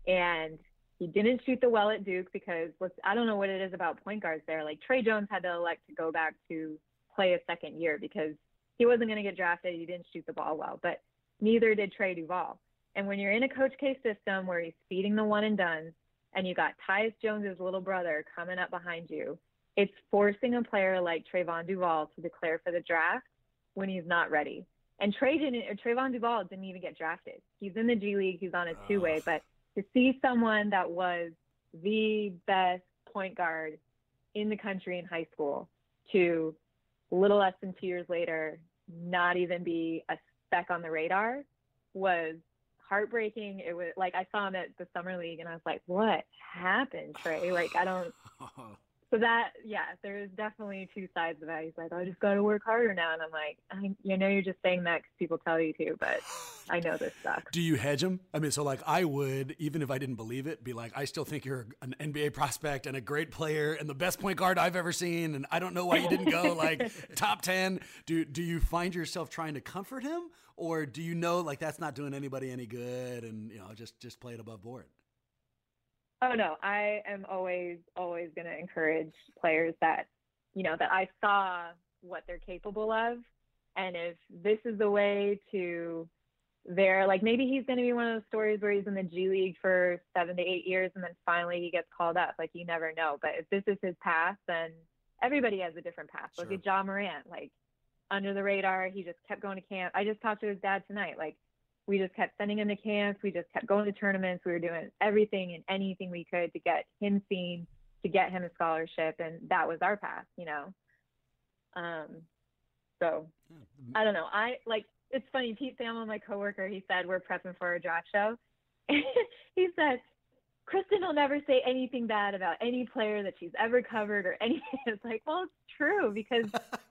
And he didn't shoot the well at Duke because I don't know what it is about point guards there. Like Tre Jones had to elect to go back to play a second year because he wasn't going to get drafted. He didn't shoot the ball well, but neither did Trey Duval. And when you're in a Coach K system where he's feeding the one and done, and you got Tyus Jones's little brother coming up behind you, it's forcing a player like Trevon Duval to declare for the draft when he's not ready. And Trey didn't, Trevon Duval didn't even get drafted. He's in the G League. He's on a two way, but to see someone that was the best point guard in the country in high school to little less than two years later not even be a speck on the radar was heartbreaking. It was like I saw him at the summer league and I was like, what happened, Trey? Like I don't so that yeah there's definitely two sides of that. He's like i just got to work harder now. And i'm like I, you know you're just saying that because people tell you to but i know this sucks. Do you hedge him? I mean so like i would even if i didn't believe it be like i still think you're an nba prospect and a great player and the best point guard i've ever seen and i don't know why you didn't go like top 10 do do you find yourself trying to comfort him? Or do you know like that's not doing anybody any good and you know just just play it above board Oh no, I am always always going to encourage players that you know that I saw what they're capable of, and if this is the way to their like maybe he's going to be one of those stories where he's in the G League for seven to eight years and then finally he gets called up. Like you never know. But if this is his path, then everybody has a different path. Sure. Look at Ja Morant, like under the radar, he just kept going to camp. I just talked to his dad tonight, like we just kept sending him to camps. We just kept going to tournaments. We were doing everything and anything we could to get him seen, to get him a scholarship, and that was our path, you know. Um, so I don't know. I like it's funny. Pete Thamel, my coworker, he said we're prepping for a draft show. he said Krysten will never say anything bad about any player that she's ever covered or anything. It's like, well, it's true because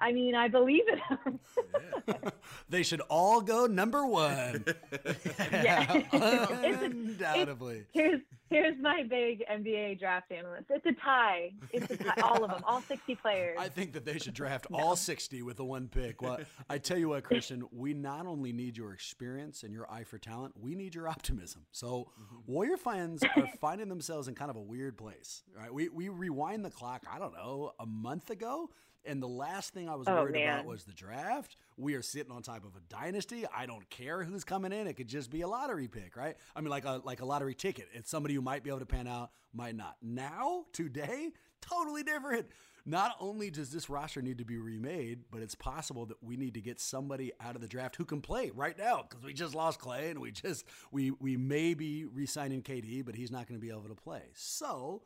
I mean, I believe in them. they should all go number one. yeah, Undoubtedly. It's, here's here's my big NBA draft analyst. It's a tie. It's a tie. all of them, all 60 players. I think that they should draft no. all 60 with the one pick. Well, I tell you what, Krysten, we not only need your experience and your eye for talent, we need your optimism. So mm-hmm. Warrior fans are finding themselves in kind of a weird place, right? We we rewind the clock. I don't know, a month ago and the last thing I was oh, worried man. about was the draft. We are sitting on top of a dynasty. I don't care who's coming in. It could just be a lottery pick, right? I mean, like a like a lottery ticket. It's somebody who might be able to pan out, might not. Now, today, totally different. Not only does this roster need to be remade, but it's possible that we need to get somebody out of the draft who can play right now because we just lost Klay and we just we we may be re-signing KD, but he's not going to be able to play. So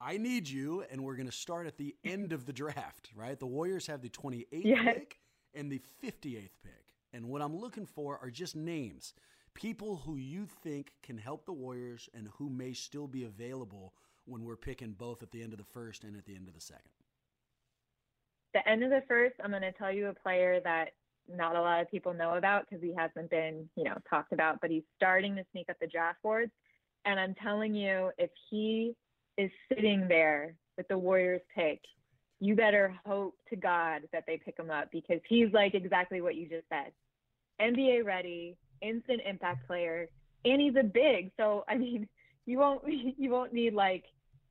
I need you, and we're going to start at the end of the draft, right? The Warriors have the 28th yes. pick and the 58th pick. And what I'm looking for are just names people who you think can help the Warriors and who may still be available when we're picking both at the end of the first and at the end of the second. The end of the first, I'm going to tell you a player that not a lot of people know about because he hasn't been, you know, talked about, but he's starting to sneak up the draft boards. And I'm telling you, if he is sitting there with the Warriors pick, you better hope to God that they pick him up because he's like exactly what you just said. NBA ready, instant impact player, and he's a big. So I mean, you won't you won't need like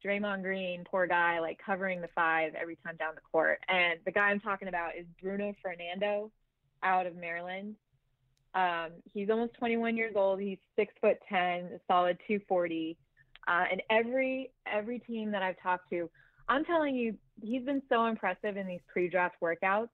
Draymond Green, poor guy, like covering the five every time down the court. And the guy I'm talking about is Bruno Fernando out of Maryland. Um, he's almost 21 years old. He's six foot ten, solid 240. Uh, and every every team that I've talked to, I'm telling you, he's been so impressive in these pre-draft workouts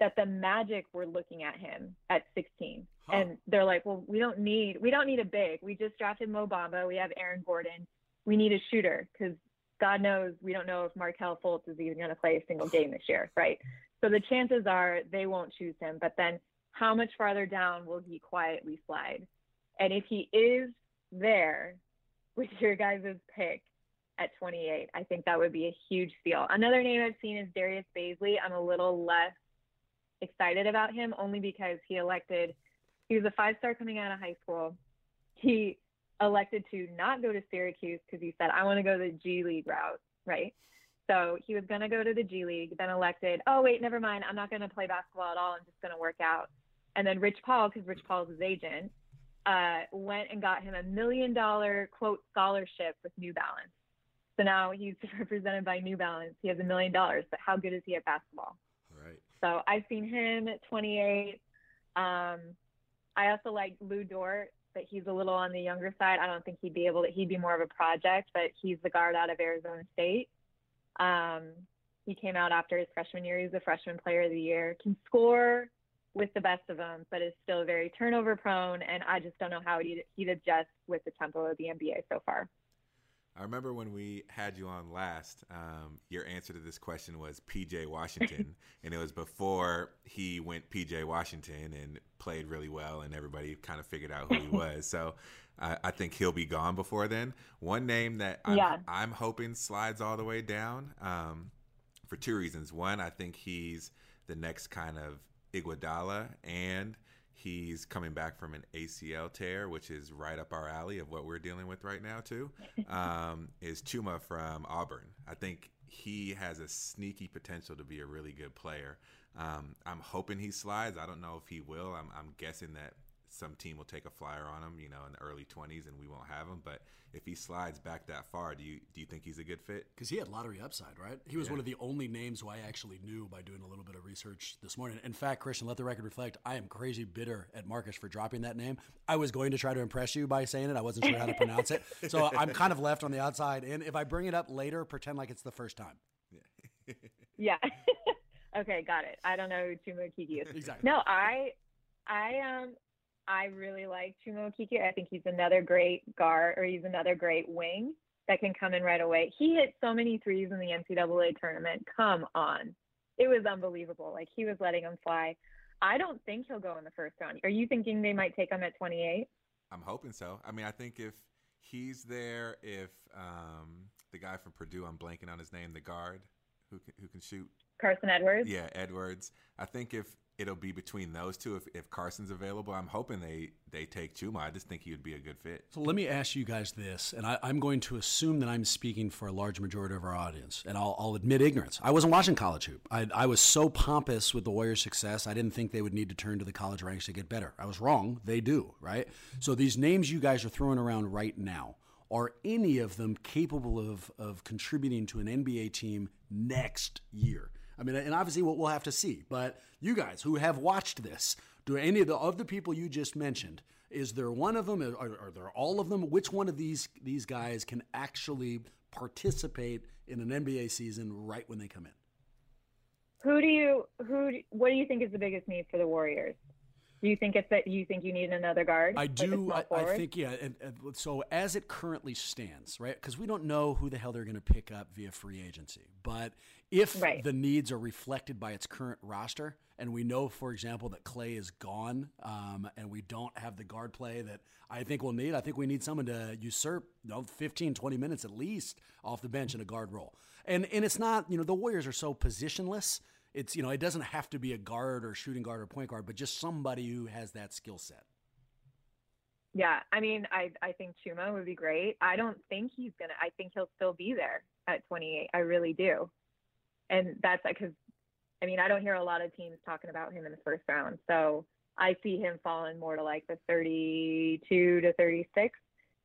that the Magic were looking at him at 16, huh. and they're like, "Well, we don't need we don't need a big. We just drafted Mo Bamba. We have Aaron Gordon. We need a shooter because God knows we don't know if Markelle Fultz is even going to play a single game this year, right? So the chances are they won't choose him. But then how much farther down will he quietly slide? And if he is there with your guys' pick at 28, I think that would be a huge steal. Another name I've seen is Darius Bazley. I'm a little less excited about him only because he elected, he was a five star coming out of high school. He elected to not go to Syracuse because he said, I want to go the G League route, right? So he was going to go to the G League, then elected, oh, wait, never mind. I'm not going to play basketball at all. I'm just going to work out. And then Rich Paul, because Rich Paul is his agent, uh, went and got him a million dollar quote scholarship with New Balance. So now he's represented by New Balance. He has a million dollars, but how good is he at basketball? Right. So I've seen him at 28. Um, I also like Lu Dort but he's a little on the younger side. I don't think he'd be able to. He'd be more of a project, but he's the guard out of Arizona State. Um, he came out after his freshman year. He's the freshman player of the year. Can score with the best of them, but is still very turnover prone. And I just don't know how he'd, he'd adjust with the tempo of the NBA so far. I remember when we had you on last, um, your answer to this question was PJ Washington. and it was before he went PJ Washington and played really well, and everybody kind of figured out who he was. So I, I think he'll be gone before then. One name that I'm, yeah. I'm hoping slides all the way down um, for two reasons. One, I think he's the next kind of Iguodala, and He's coming back from an ACL tear, which is right up our alley of what we're dealing with right now, too. Um, is Chuma from Auburn. I think he has a sneaky potential to be a really good player. Um, I'm hoping he slides. I don't know if he will. I'm, I'm guessing that some team will take a flyer on him, you know, in the early 20s, and we won't have him. But if he slides back that far, do you do you think he's a good fit? Because he had lottery upside, right? He was yeah. one of the only names who I actually knew by doing a little bit of research this morning. In fact, Krysten, let the record reflect, I am crazy bitter at Marcus for dropping that name. I was going to try to impress you by saying it. I wasn't sure how to pronounce it, so I'm kind of left on the outside. And if I bring it up later, pretend like it's the first time. Yeah. yeah. okay, got it. I don't know who Chuma Okeke is. Exactly. No, I I um I really like Chuma Okeke. I think he's another great guard, or he's another great wing that can come in right away. He hit so many threes in the NCAA tournament. Come on, it was unbelievable. Like he was letting them fly. I don't think he'll go in the first round. Are you thinking they might take him at 28? I'm hoping so. I mean, I think if he's there, if um, the guy from Purdue, I'm blanking on his name, the guard who can, who can shoot. Carson Edwards. Yeah, Edwards. I think if it'll be between those two if, if Carson's available. I'm hoping they they take Chuma. I just think he would be a good fit. So let me ask you guys this, and I, am going to assume that I'm speaking for a large majority of our audience, and I'll, I'll admit ignorance. I wasn't watching college hoop. I, I was so pompous with the Warriors' success, I didn't think they would need to turn to the college ranks to get better. I was wrong. They do, right? So these names you guys are throwing around right now. Are any of them capable of, of contributing to an NBA team next year? I mean, and obviously we'll, we'll have to see. But you guys who have watched this, do any of the of the people you just mentioned, is there one of them? Are, are there all of them? Which one of these these guys can actually participate in an NBA season right when they come in? Who do you who? What do you think is the biggest need for the Warriors? Do you think it's that you think you need another guard? I do. I, I, think yeah. And, and, so as it currently stands, right? Because we don't know who the hell they're going to pick up via free agency. But if right. the needs are reflected by its current roster, and we know, for example, that Klay is gone, um, and we don't have the guard play that I think we'll need. I think we need someone to usurp you know, 15, 20 minutes at least off the bench in a guard role. And and it's not you know the Warriors are so positionless it's you know it doesn't have to be a guard or shooting guard or point guard, but just somebody who has that skill set. Yeah, I mean, I I think Chuma would be great. I don't think he's gonna. I think he'll still be there at 28. I really do, and that's because, I mean, I don't hear a lot of teams talking about him in the first round. So I see him falling more to like the 32 to 36.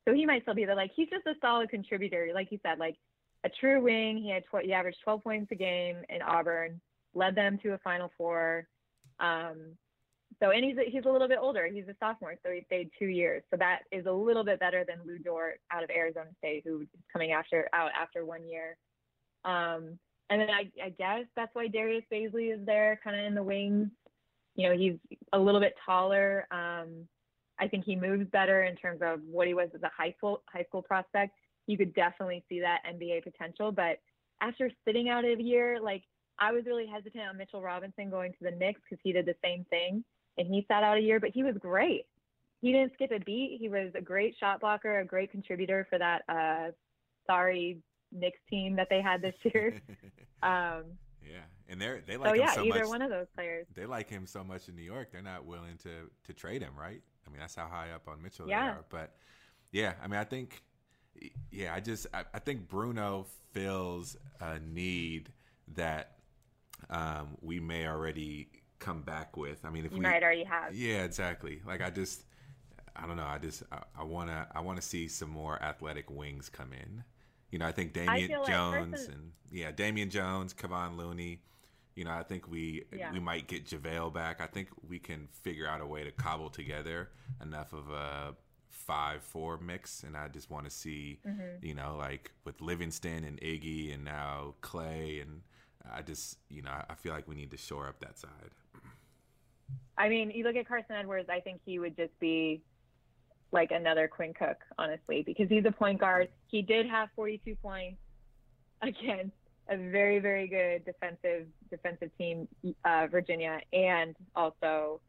So he might still be there. Like he's just a solid contributor, like you said, like a true wing. He had tw- he averaged 12 points a game in Auburn led them to a Final Four. Um, so, and he's a, he's a little bit older. He's a sophomore, so he stayed two years. So that is a little bit better than Lu Dort out of Arizona State, who is coming after out after one year. Um, and then I, I guess that's why Darius Bazley is there, kind of in the wings. You know, he's a little bit taller. Um, I think he moves better in terms of what he was as a high school high school prospect. you could definitely see that NBA potential. But after sitting out a year, like I was really hesitant on Mitchell Robinson going to the Knicks because he did the same thing and he sat out a year, but he was great. He didn't skip a beat. He was a great shot blocker, a great contributor for that uh, sorry Knicks team that they had this year. um, yeah, and they're they like so him yeah, so either much. one of those players. They like him so much in New York. They're not willing to to trade him, right? I mean, that's how high up on Mitchell Yeah. they are. But yeah, I mean, I think yeah, I just I, I think Bruno fills a need that um, we may already come back with. I mean, if You we might already have. yeah, exactly. Like I just, I don't know. I just, I, I wanna, I wanna see some more athletic wings come in. You know, I think Damian like Jones person- and yeah, Damian Jones, Kevon Looney. You know, I think we Yeah. we might get JaVale back. I think we can figure out a way to cobble together enough of a five four mix, and I just want to see, Mm-hmm. you know, like with Livingston and Iggy, and now Klay, and I just, you know, I feel like we need to shore up that side. I mean, you look at Carson Edwards, I think he would just be like another Quinn Cook, honestly, because he's a point guard. He did have 42 points against a very, very good defensive defensive team, uh, Virginia, and also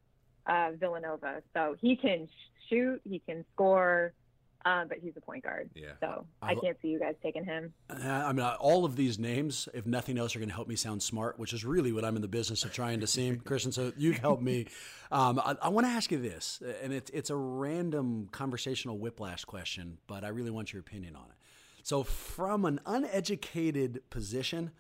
uh, Villanova. So he can sh- shoot, he can score, uh, but he's a point guard. Yeah. So I I can't see you guys taking him. Uh, I mean, all of these names, if nothing else, are going to help me sound smart, which is really what I'm in the business of trying to seem, Krysten. So you've helped me. Um, I, I want to ask you this, and it's it's a random conversational whiplash question, but I really want your opinion on it. So, from an uneducated position,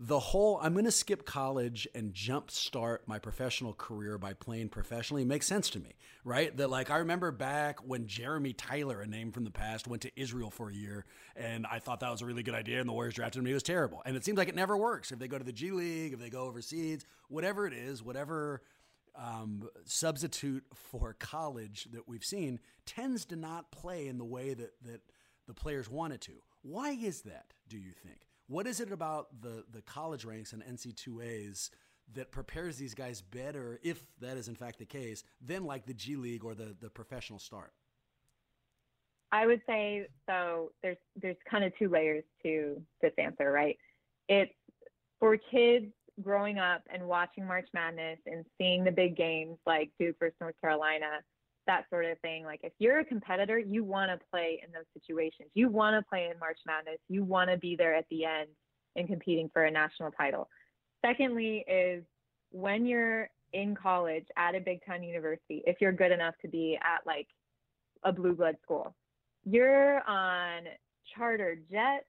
the whole I'm going to skip college and jump start my professional career by playing professionally makes sense to me, right? That like I remember back when Jeremy Tyler, a name from the past, went to Israel for a year, and I thought that was a really good idea, and the Warriors drafted him. and He was terrible, and it seems like it never works. If they go to the G League, if they go overseas, whatever it is, whatever um, substitute for college that we've seen tends to not play in the way that that the players want it to. Why is that? Do you think? What is it about the the college ranks and NC2As that prepares these guys better, if that is in fact the case, than like the G League or the the professional start? I would say so. There's there's kind of two layers to this answer, right? It's for kids growing up and watching March Madness and seeing the big games like Duke versus North Carolina, that sort of thing. Like if you're a competitor, you want to play in those situations. You want to play in March Madness. You want to be there at the end and competing for a national title. Secondly, is when you're in college at a big time university, if you're good enough to be at like a blue blood school, you're on charter jets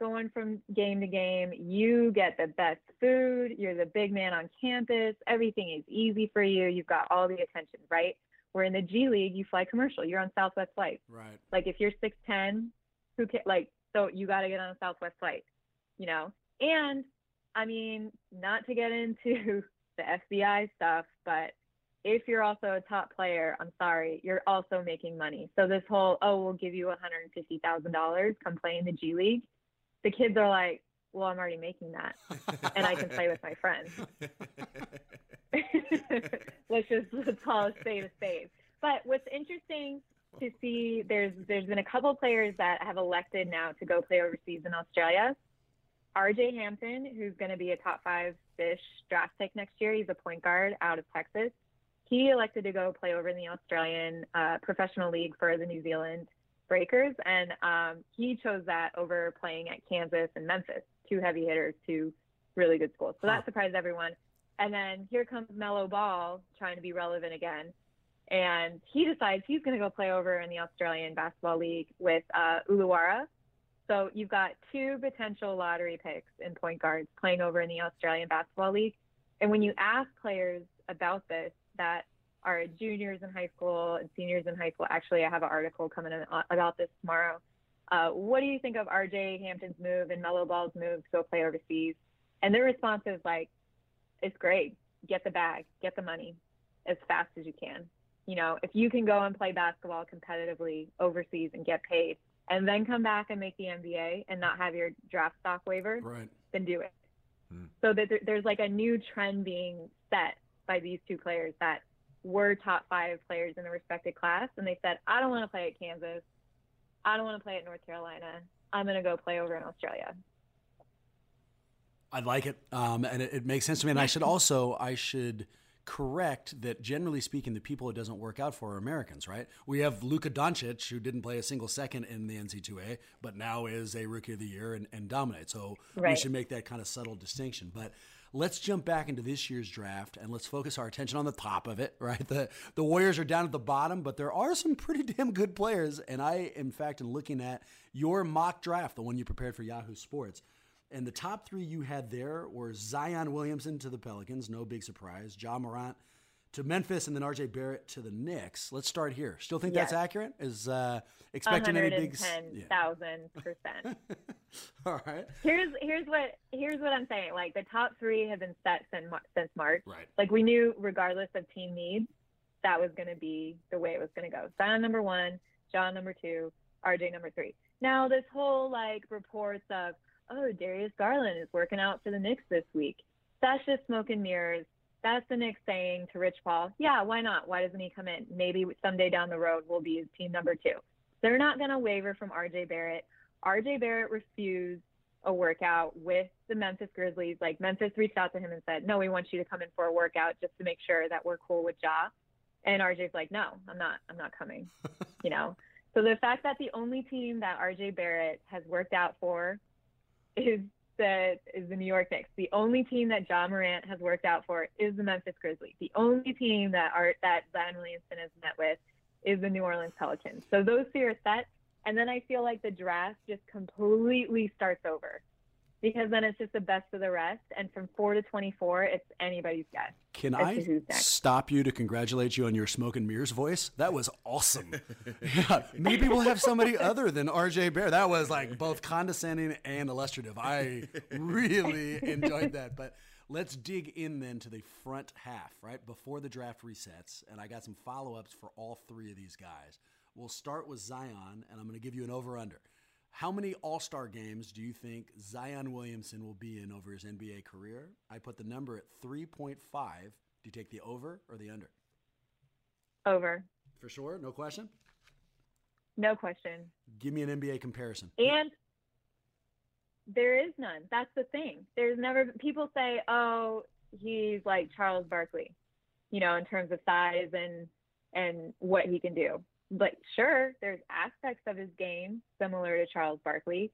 going from game to game. You get the best food. You're the big man on campus. Everything is easy for you. You've got all the attention, right? Where in the G League, you fly commercial. You're on Southwest flights. Right. Like if you're 6'10, who can like so you got to get on a Southwest flight, you know? And I mean, not to get into the FBI stuff, but if you're also a top player, I'm sorry, you're also making money. So this whole, oh, we'll give you $150,000, come play in the G League. The kids are like, well, I'm already making that, and I can play with my friends. let's just let's call a spade a spade. But what's interesting to see, there's there's been a couple players that have elected now to go play overseas in Australia. RJ Hampton, who's going to be a top five fish draft pick next year, he's a point guard out of Texas. He elected to go play over in the Australian uh, professional league for the New Zealand Breakers, and um, he chose that over playing at Kansas and Memphis, two heavy hitters, two really good schools. So that surprised everyone. And then here comes Melo Ball trying to be relevant again. And he decides he's going to go play over in the Australian Basketball League with uh, Illawarra. So you've got two potential lottery picks in point guards playing over in the Australian Basketball League. And when you ask players about this that are juniors in high school and seniors in high school, actually, I have an article coming uh, about this tomorrow. Uh, what do you think of RJ Hampton's move and Melo Ball's move to go play overseas? And their response is like, it's great. Get the bag, get the money as fast as you can. You know, if you can go and play basketball competitively overseas and get paid and then come back and make the NBA and not have your draft stock waiver, Right. then do it. Hmm. So that there- there's like a new trend being set by these two players that were top five players in the respected class. And they said, I don't want to play at Kansas. I don't want to play at North Carolina. I'm going to go play over in Australia. I like it, um, and it, it, makes sense to me. And I should also I should correct that generally speaking, the people it doesn't work out for are Americans, right? We have Luka Doncic, who didn't play a single second in the NC2A, but now is a Rookie of the Year and, and dominates. So right. we should make that kind of subtle distinction. But let's jump back into this year's draft and let's focus our attention on the top of it, right? The the Warriors are down at the bottom, but there are some pretty damn good players. And I, in fact, am looking at your mock draft, the one you prepared for Yahoo Sports. And the top three you had there were Zion Williamson to the Pelicans, no big surprise. Ja Morant to Memphis, and then RJ Barrett to the Knicks. Let's start here. Still think yes. that's accurate? Is uh, expecting any big? Ten thousand percent. All right. Here's here's what here's what I'm saying. Like the top three have been set since since March. Right. Like we knew, regardless of team needs, that was going to be the way it was going to go. Zion number one, Ja number two, RJ number three. Now this whole like reports of oh, Darius Garland is working out for the Knicks this week. That's just smoke and mirrors. That's the Knicks saying to Rich Paul, yeah, why not? Why doesn't he come in? Maybe someday down the road we'll be his team number two. They're not going to waver from RJ Barrett. RJ Barrett refused a workout with the Memphis Grizzlies. Like Memphis reached out to him and said, no, we want you to come in for a workout just to make sure that we're cool with Ja. And RJ's like, no, I'm not, I'm not coming, you know? So the fact that the only team that RJ Barrett has worked out for is the is the New York Knicks. The only team that Ja Morant has worked out for is the Memphis Grizzlies. The only team that Art that Zion Williamson has met with is the New Orleans Pelicans. So those three are set. And then I feel like the draft just completely starts over because then it's just the best of the rest. And from four to 24, it's anybody's guess. Can I stop you to congratulate you on your smoke and mirrors voice? That was awesome. yeah, maybe we'll have somebody other than RJ Bear. That was like both condescending and illustrative. I really enjoyed that. But let's dig in then to the front half, right? Before the draft resets. And I got some follow ups for all three of these guys. We'll start with Zion, and I'm going to give you an over under. How many All Star games do you think Zion Williamson will be in over his NBA career? I put the number at 3.5. Do you take the over or the under? Over. For sure? No question? No question. Give me an NBA comparison. And there is none. That's the thing. There's never, people say, oh, he's like Charles Barkley, you know, in terms of size and and what he can do but sure, there's aspects of his game similar to Charles Barkley.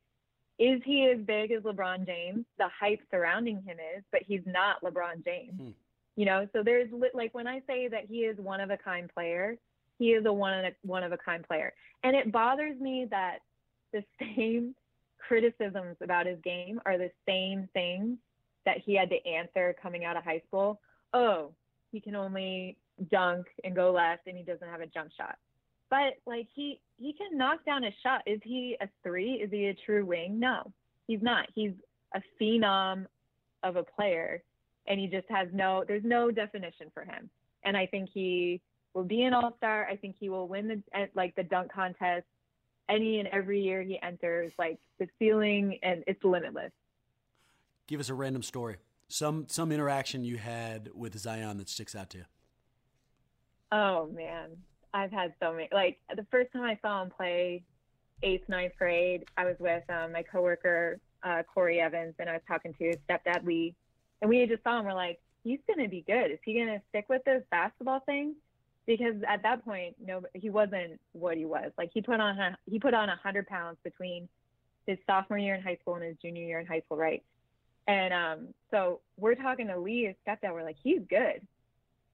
Is he as big as LeBron James? The hype surrounding him is, but he's not LeBron James. Hmm. You know, so there's like when I say that he is one of a kind player, he is a one of a, one of a kind player. And it bothers me that the same criticisms about his game are the same things that he had to answer coming out of high school. Oh, he can only dunk and go left and he doesn't have a jump shot but like he he can knock down a shot. Is he a three? Is he a true wing? No, he's not. He's a phenom of a player, and he just has no. There's no definition for him. And I think he will be an all star. I think he will win the like the dunk contest any and every year he enters. Like the ceiling and it's limitless. Give us a random story. Some some interaction you had with Zion that sticks out to you. Oh man. I've had so many. Like the first time I saw him play eighth, ninth grade, I was with um, my coworker uh, Corey Evans, and I was talking to his stepdad Lee, and we just saw him. We're like, he's gonna be good. Is he gonna stick with this basketball thing? Because at that point, no, he wasn't what he was. Like he put on a, he put on a hundred pounds between his sophomore year in high school and his junior year in high school, right? And um, so we're talking to Lee, his stepdad. We're like, he's good.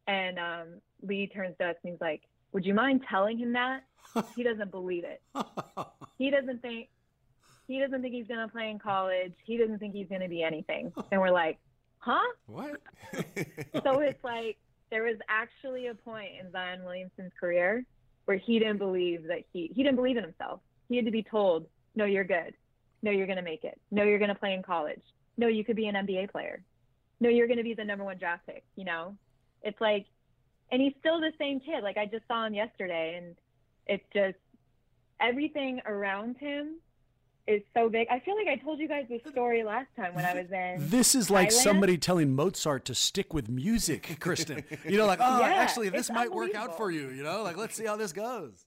And um, Lee turns to us and he's like, would you mind telling him that? he doesn't believe it. he doesn't think he doesn't think he's going to play in college. He doesn't think he's going to be anything. And we're like, "Huh?" What? so it's like there was actually a point in Zion Williamson's career where he didn't believe that he he didn't believe in himself. He had to be told, "No, you're good. No, you're going to make it. No, you're going to play in college. No, you could be an NBA player. No, you're going to be the number 1 draft pick, you know?" It's like and he's still the same kid. Like I just saw him yesterday, and it's just everything around him is so big. I feel like I told you guys this story last time when I was in. This is like Thailand. somebody telling Mozart to stick with music, Krysten. you know, like, oh, yeah, actually, this might work out for you. You know, like, let's see how this goes.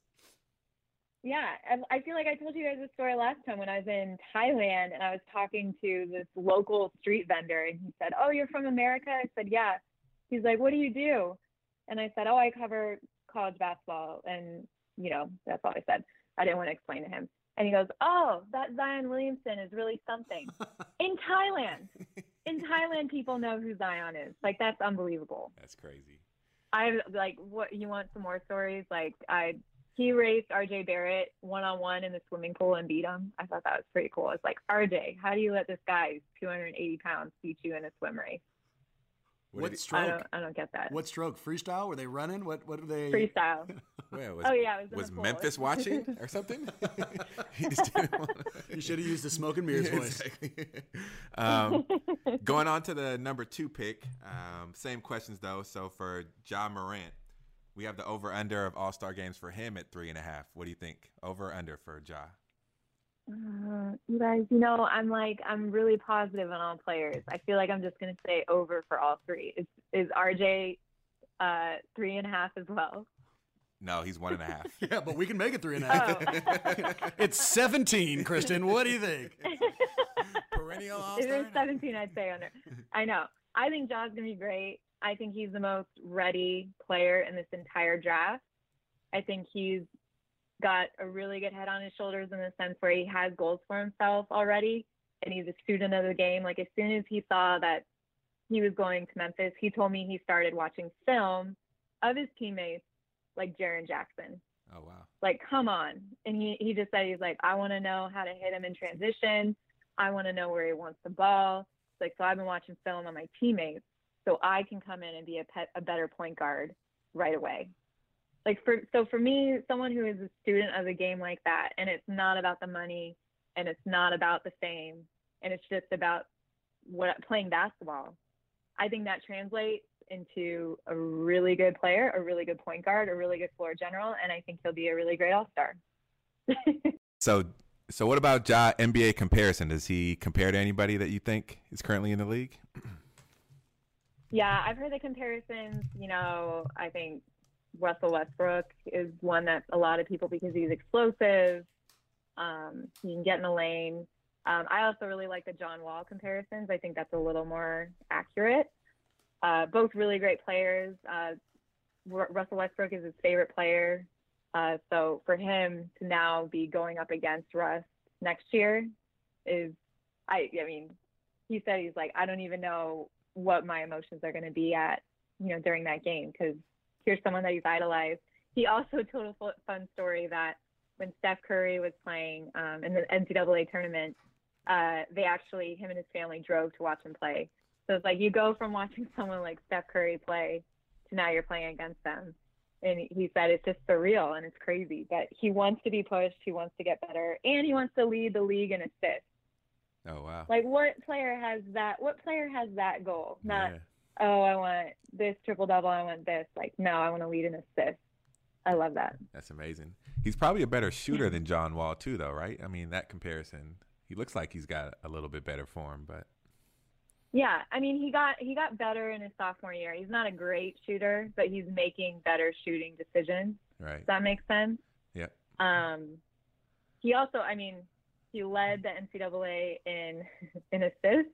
Yeah, I feel like I told you guys a story last time when I was in Thailand and I was talking to this local street vendor and he said, "Oh, you're from America?" I said, "Yeah." He's like, "What do you do?" And I said, "Oh, I cover college basketball." And you know, that's all I said. I didn't want to explain to him. And he goes, "Oh, that Zion Williamson is really something." in Thailand, in Thailand, people know who Zion is. Like that's unbelievable. That's crazy. I like what you want some more stories. Like I he raced RJ Barrett one on one in the swimming pool and beat him. I thought that was pretty cool. It's like RJ, how do you let this guy 280 pounds beat you in a swim race? What, I stroke? don't, I don't get that. What stroke? Freestyle? Were they running? What? What are they? Freestyle. Where, was, oh yeah, it was, was. Memphis watching or something? he just didn't want You should have used the smoke and mirrors Yeah, voice. exactly. um, going on to the number two pick. Um, same questions though. So for Ja Morant, we have the over under of All Star games for him at three and a half. What do you think? Over under for Ja? Uh, you guys, you know, I'm like, I'm really positive on all players. I feel like I'm just gonna say over for all three. Is is RJ uh, three and a half as well? No, he's one and a half. Yeah, but we can make it three and a half. it's 17, Krysten. What do you think? Perennial All If it 17, I'd say under. I know. I think Ja's gonna be great. I think he's the most ready player in this entire draft. I think he's got a really good head on his shoulders in the sense where he has goals for himself already, and he's a student of the game. Like as soon as he saw that he was going to Memphis, he told me he started watching film of his teammates, like Jaren Jackson. Oh wow. Like, come on. And he, he just said, he's like, I want to know how to hit him in transition. I want to know where he wants the ball. It's like, so I've been watching film on my teammates so I can come in and be a, pet, a better point guard right away. Like for so for me, someone who is a student of the game like that, and it's not about the money, and it's not about the fame, and it's just about what playing basketball. I think that translates into a really good player, a really good point guard, a really good floor general, and I think he'll be a really great all star. So, so what about Ja NBA comparison? Does he compare to anybody that you think is currently in the league? Yeah, I've heard the comparisons. You know, I think Russell Westbrook is one that a lot of people because he's explosive. Um, he can get in the lane. Um, I also really like the John Wall comparisons. I think that's a little more accurate. Uh, both really great players. Uh, R- Russell Westbrook is his favorite player. Uh, so for him to now be going up against Russ next year is, I, I mean, he said he's like, I don't even know what my emotions are going to be at, you know, during that game because here's someone that he's idolized. He also told a fun story that when Steph Curry was playing um, in the NCAA tournament, uh, they actually, him and his family drove to watch him play. So it's like you go from watching someone like Steph Curry play to now you're playing against them. And he said it's just surreal and it's crazy. But he wants to be pushed, he wants to get better, and he wants to lead the league in assists. Oh wow. Like what player has that? What player has that goal? Not Yeah. Oh, I want this triple double. I want this. Like no, I want to lead an assist. I love that. That's amazing. He's probably a better shooter than John Wall too, though, right? I mean, that comparison. He looks like he's got a little bit better form, but Yeah, I mean he got he got better in his sophomore year. He's not a great shooter, but he's making better shooting decisions. right. Does that make sense? Yeah. Um, he also, I mean, he led the NCAA in in assists.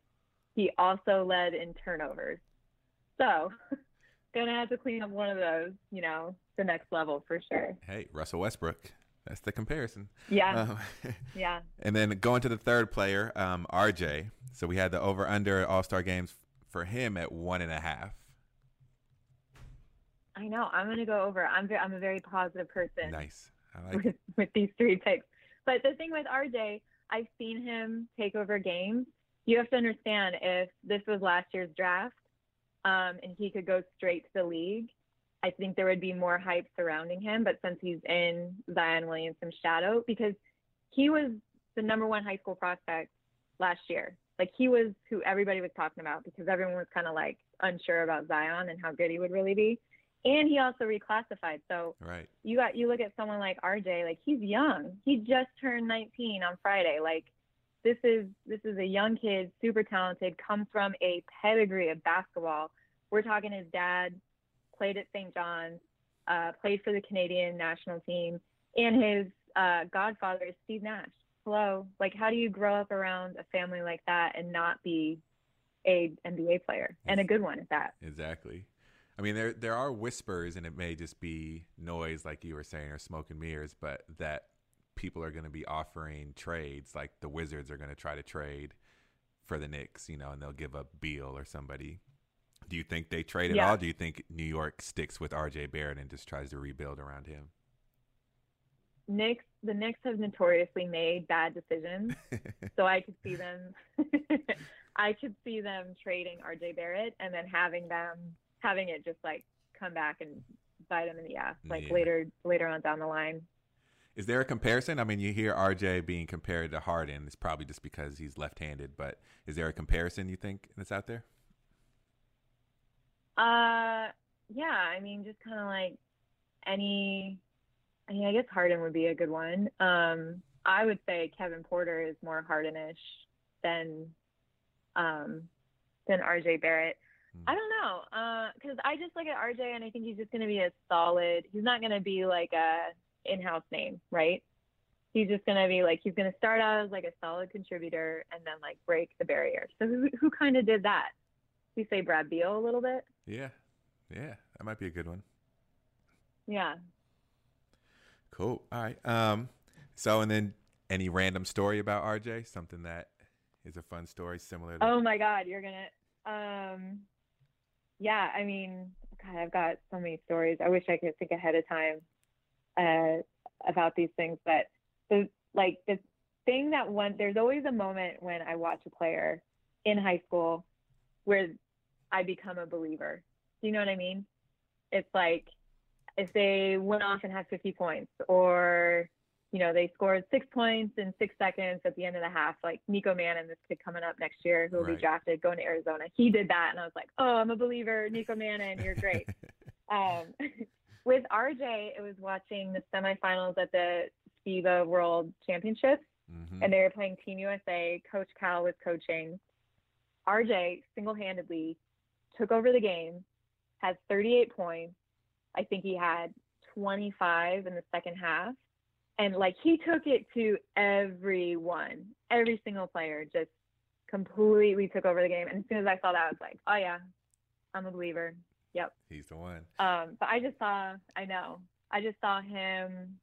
He also led in turnovers. So, gonna have to clean up one of those, you know, the next level for sure. Hey, Russell Westbrook. That's the comparison. Yeah, Um, yeah. and then going to the third player, um, RJ. So we had the over under All Star games for him at one and a half. I know. I'm gonna go over. I'm ve- I'm a very positive person. Nice. I like it. with, with these three picks. But the thing with RJ, I've seen him take over games. You have to understand if this was last year's draft um, and he could go straight to the league, I think there would be more hype surrounding him. But since he's in Zion Williamson's shadow, because he was the number one high school prospect last year. Like he was who everybody was talking about because everyone was kind of like unsure about Zion and how good he would really be. And he also reclassified. So Right. you got you look at someone like RJ, like he's young. He just turned 19 on Friday. Like this is this is a young kid, super talented, comes from a pedigree of basketball. We're talking his dad played at St. John's, uh, played for the Canadian national team, and his uh, godfather is Steve Nash. Hello, like how do you grow up around a family like that and not be a NBA player and a good one at that? Exactly. I mean, there there are whispers, and it may just be noise, like you were saying, or smoke and mirrors, but that people are going to be offering trades, like the Wizards are going to try to trade for the Knicks, you know, and they'll give up Beal or somebody. Do you think they trade at Yeah. all? Do you think New York sticks with R.J. Barrett and just tries to rebuild around him? Knicks, the Knicks have notoriously made bad decisions, so I could see them. I could see them trading RJ Barrett and then having them having it just like come back and bite them in the ass like Yeah. later later on down the line. Is there a comparison? I mean, you hear RJ being compared to Harden. It's probably just because he's left-handed, but is there a comparison you think that's out there? Uh, yeah, I mean, just kind of like any. I mean, I guess Harden would be a good one. Um, I would say Kevin Porter is more Hardenish than, um, than RJ Barrett. Hmm. I don't know, because I just look at RJ and I think he's just going to be a solid. He's not going to be like a in-house name, right? He's just going to be like he's going to start out as like a solid contributor and then like break the barrier. So who who kind of did that? We say Brad Beal a little bit. Yeah, yeah, that might be a good one. Yeah. Cool. All right. Um. So, and then any random story about RJ? Something that is a fun story, similar. to Oh my God, you're gonna. Um, yeah, I mean, God, I've got so many stories. I wish I could think ahead of time uh, about these things, but the like the thing that one there's always a moment when I watch a player in high school where I become a believer. Do you know what I mean? It's like if they went off and had 50 points, or you know they scored six points in six seconds at the end of the half, like Nico Mannion this kid coming up next year who will Right. be drafted going to Arizona. He did that, and I was like, oh, I'm a believer, Nico Mannion, you're great. um, with RJ, it was watching the semifinals at the FIBA World Championships, Mhm. and they were playing Team USA. Coach Cal was coaching. RJ single-handedly took over the game, has 38 points. I think he had 25 in the second half, and like he took it to everyone, every single player, just completely took over the game. And as soon as I saw that, I was like, oh yeah, I'm a believer. Yep. He's the one. Um, but I just saw, I know, I just saw him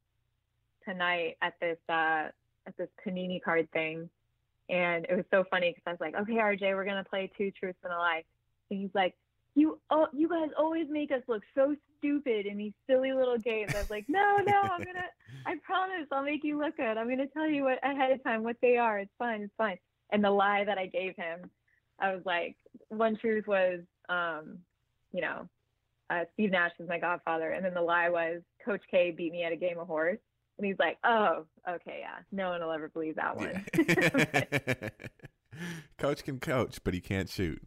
tonight at this uh, at this Panini card thing, and it was so funny because I was like, okay, RJ, we're gonna play two truths and a lie, and he's like, you oh, you guys always make us look so stupid in these silly little games. I was like, no, no, I'm gonna, I promise, I'll make you look good. I'm gonna tell you what ahead of time what they are. It's fine, it's fine. And the lie that I gave him, I was like, one truth was, um, you know, uh, Steve Nash is my godfather. And then the lie was Coach K beat me at a game of horse. And he's like, oh, okay, yeah. No one will ever believe that one. Yeah. coach can coach, but he can't shoot.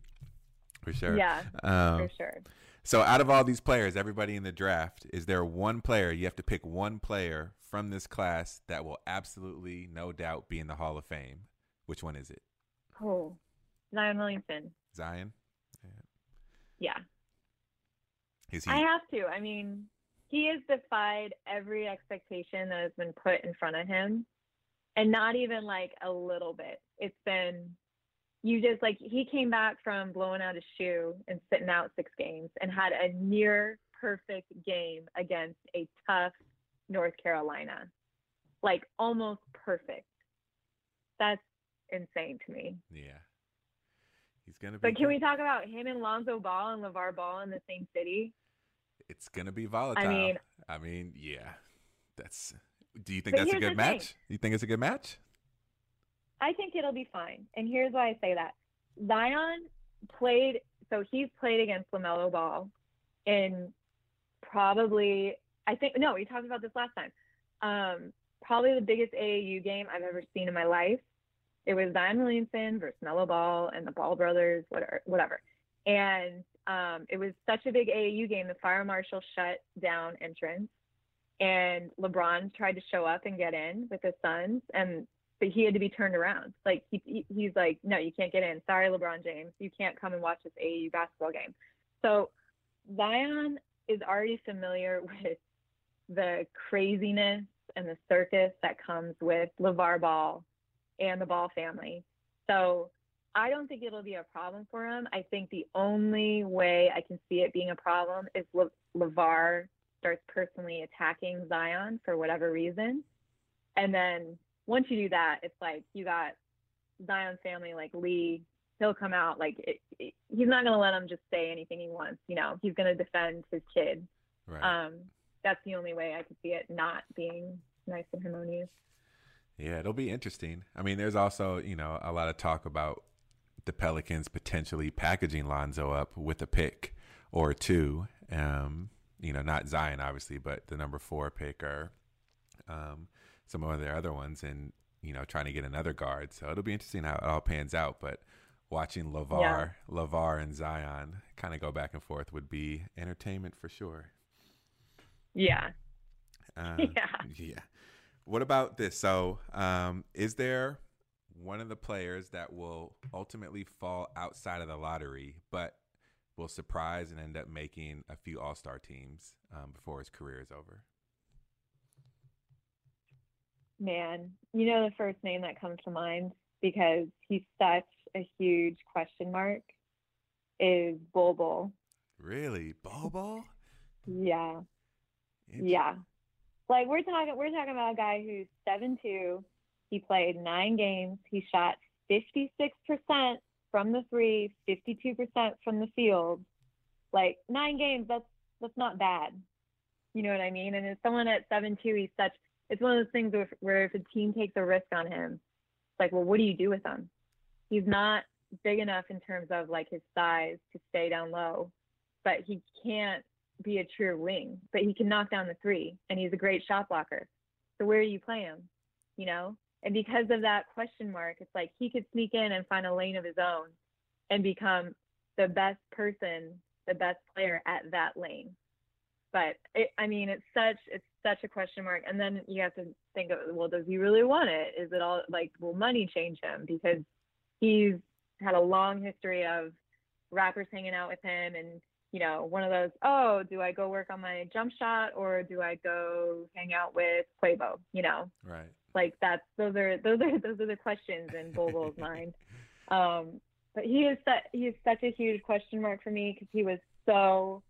For sure. Yeah, Um, for sure. So, out of all these players, everybody in the draft, is there one player you have to pick one player from this class that will absolutely, no doubt, be in the Hall of Fame? Which one is it? Oh, Zion Williamson. Zion? Yeah, Is he? I have to. I mean, he has defied every expectation that has been put in front of him. And not even like a little bit. It's been, you just like, he came back from blowing out his shoe and sitting out six games and had a near perfect game against a tough North Carolina. Like almost perfect. That's insane to me. yeah. He's gonna be. But can we talk about him and Lonzo Ball and LeVar Ball in the same city? It's gonna be volatile. I mean- I mean, yeah. That's. Do you think that's a good the thing. match? You think it's a good match? I think it'll be fine. And here's why I say that. Zion played, so he's played against LaMelo Ball in probably, I think, no, we talked about this last time. Um, probably the biggest AAU game I've ever seen in my life. It was Zion Williamson versus Melo Ball and the Ball brothers, whatever. whatever. And um, it was such a big AAU game, the fire marshal shut down entrance. And LeBron tried to show up and get in with his sons, and but he had to be turned around. Like he, he he's like, no, you can't get in. Sorry, LeBron James, you can't come and watch this AAU basketball game. So Zion is already familiar with the craziness and the circus that comes with LeVar Ball and the Ball family. So I don't think it'll be a problem for him. I think the only way I can see it being a problem is Le- LeVar starts personally attacking Zion for whatever reason. And then once you do that, it's like you got Zion's family, like Lee, he'll come out like it, it, he's not going to let him just say anything he wants. You know, he's going to defend his kid. Right. Um, that's the only way I could see it not being nice and harmonious. Yeah, it'll be interesting. I mean, there's also, you know, a lot of talk about the Pelicans potentially packaging Lonzo up with a pick or two. Um, you know, not Zion obviously, but the number four pick or um, some of their other ones, and you know, trying to get another guard. So it'll be interesting how it all pans out. But watching LeVar, yeah. LeVar and Zion kind of go back and forth would be entertainment for sure. Yeah. Uh, yeah. Yeah. What about this? So, um, is there one of the players that will ultimately fall outside of the lottery, but will surprise and end up making a few All Star teams um, before his career is over? Man, you know the first name that comes to mind because he's such a huge question mark is Bol. Really, Bol? Yeah, yeah. Like we're talking, we're talking about a guy who's seven two. He played nine games. He shot fifty six percent from the three, 52 percent from the field. Like nine games, that's that's not bad. You know what I mean? And as someone at seven two, he's such. It's one of those things where, where if a team takes a risk on him, it's like, well, what do you do with him? He's not big enough in terms of like his size to stay down low, but he can't be a true wing, but he can knock down the three and he's a great shot blocker. So where do you play him? You know? And because of that question mark, it's like he could sneak in and find a lane of his own and become the best person, the best player at that lane. But it, I mean, it's such it's such a question mark. And then you have to think of well, does he really want it? Is it all like will money change him? Because he's had a long history of rappers hanging out with him and you know, one of those, oh, do I go work on my jump shot or do I go hang out with Quavo? You know, right? Like that's those are those are those are the questions in Bol Bol's mind. Um, but he is such he is such a huge question mark for me because he was so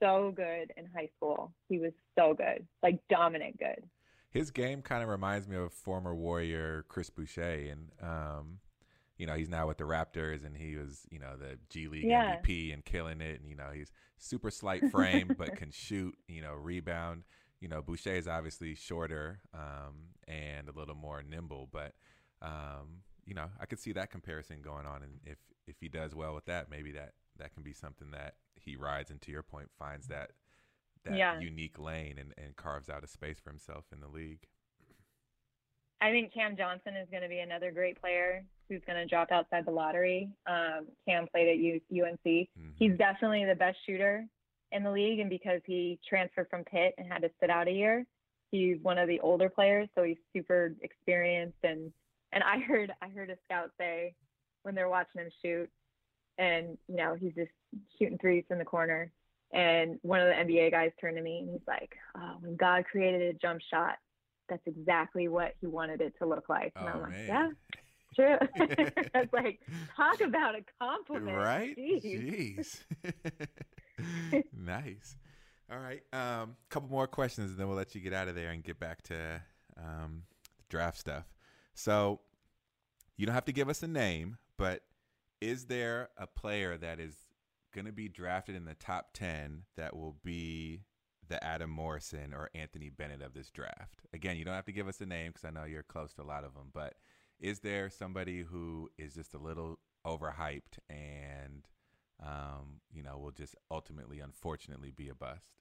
so good in high school. He was so good, like dominant good. His game kind of reminds me of former Warrior Chris Boucher, and um, you know, he's now with the Raptors and he was, you know, the G League yeah. MVP and killing it. And, you know, he's super slight frame, but can shoot, you know, rebound. You know, Boucher is obviously shorter um, and a little more nimble, but, um, you know, I could see that comparison going on. And if, if he does well with that, maybe that, that can be something that he rides into your point, finds that, that yeah. unique lane and, and carves out a space for himself in the league. I think Cam Johnson is going to be another great player who's going to drop outside the lottery. Um, Cam played at U- UNC. Mm-hmm. He's definitely the best shooter in the league, and because he transferred from Pitt and had to sit out a year, he's one of the older players, so he's super experienced. And and I heard I heard a scout say when they're watching him shoot, and you know he's just shooting threes from the corner. And one of the NBA guys turned to me and he's like, oh, "When God created a jump shot, that's exactly what he wanted it to look like. And oh, I'm like, man. yeah, true. it's like, talk about a compliment. Right? Jeez. Jeez. nice. All right. A um, couple more questions and then we'll let you get out of there and get back to um, draft stuff. So you don't have to give us a name, but is there a player that is going to be drafted in the top 10 that will be the Adam Morrison or Anthony Bennett of this draft? Again, you don't have to give us a name because I know you're close to a lot of them, but is there somebody who is just a little overhyped and, um, you know, will just ultimately, unfortunately, be a bust?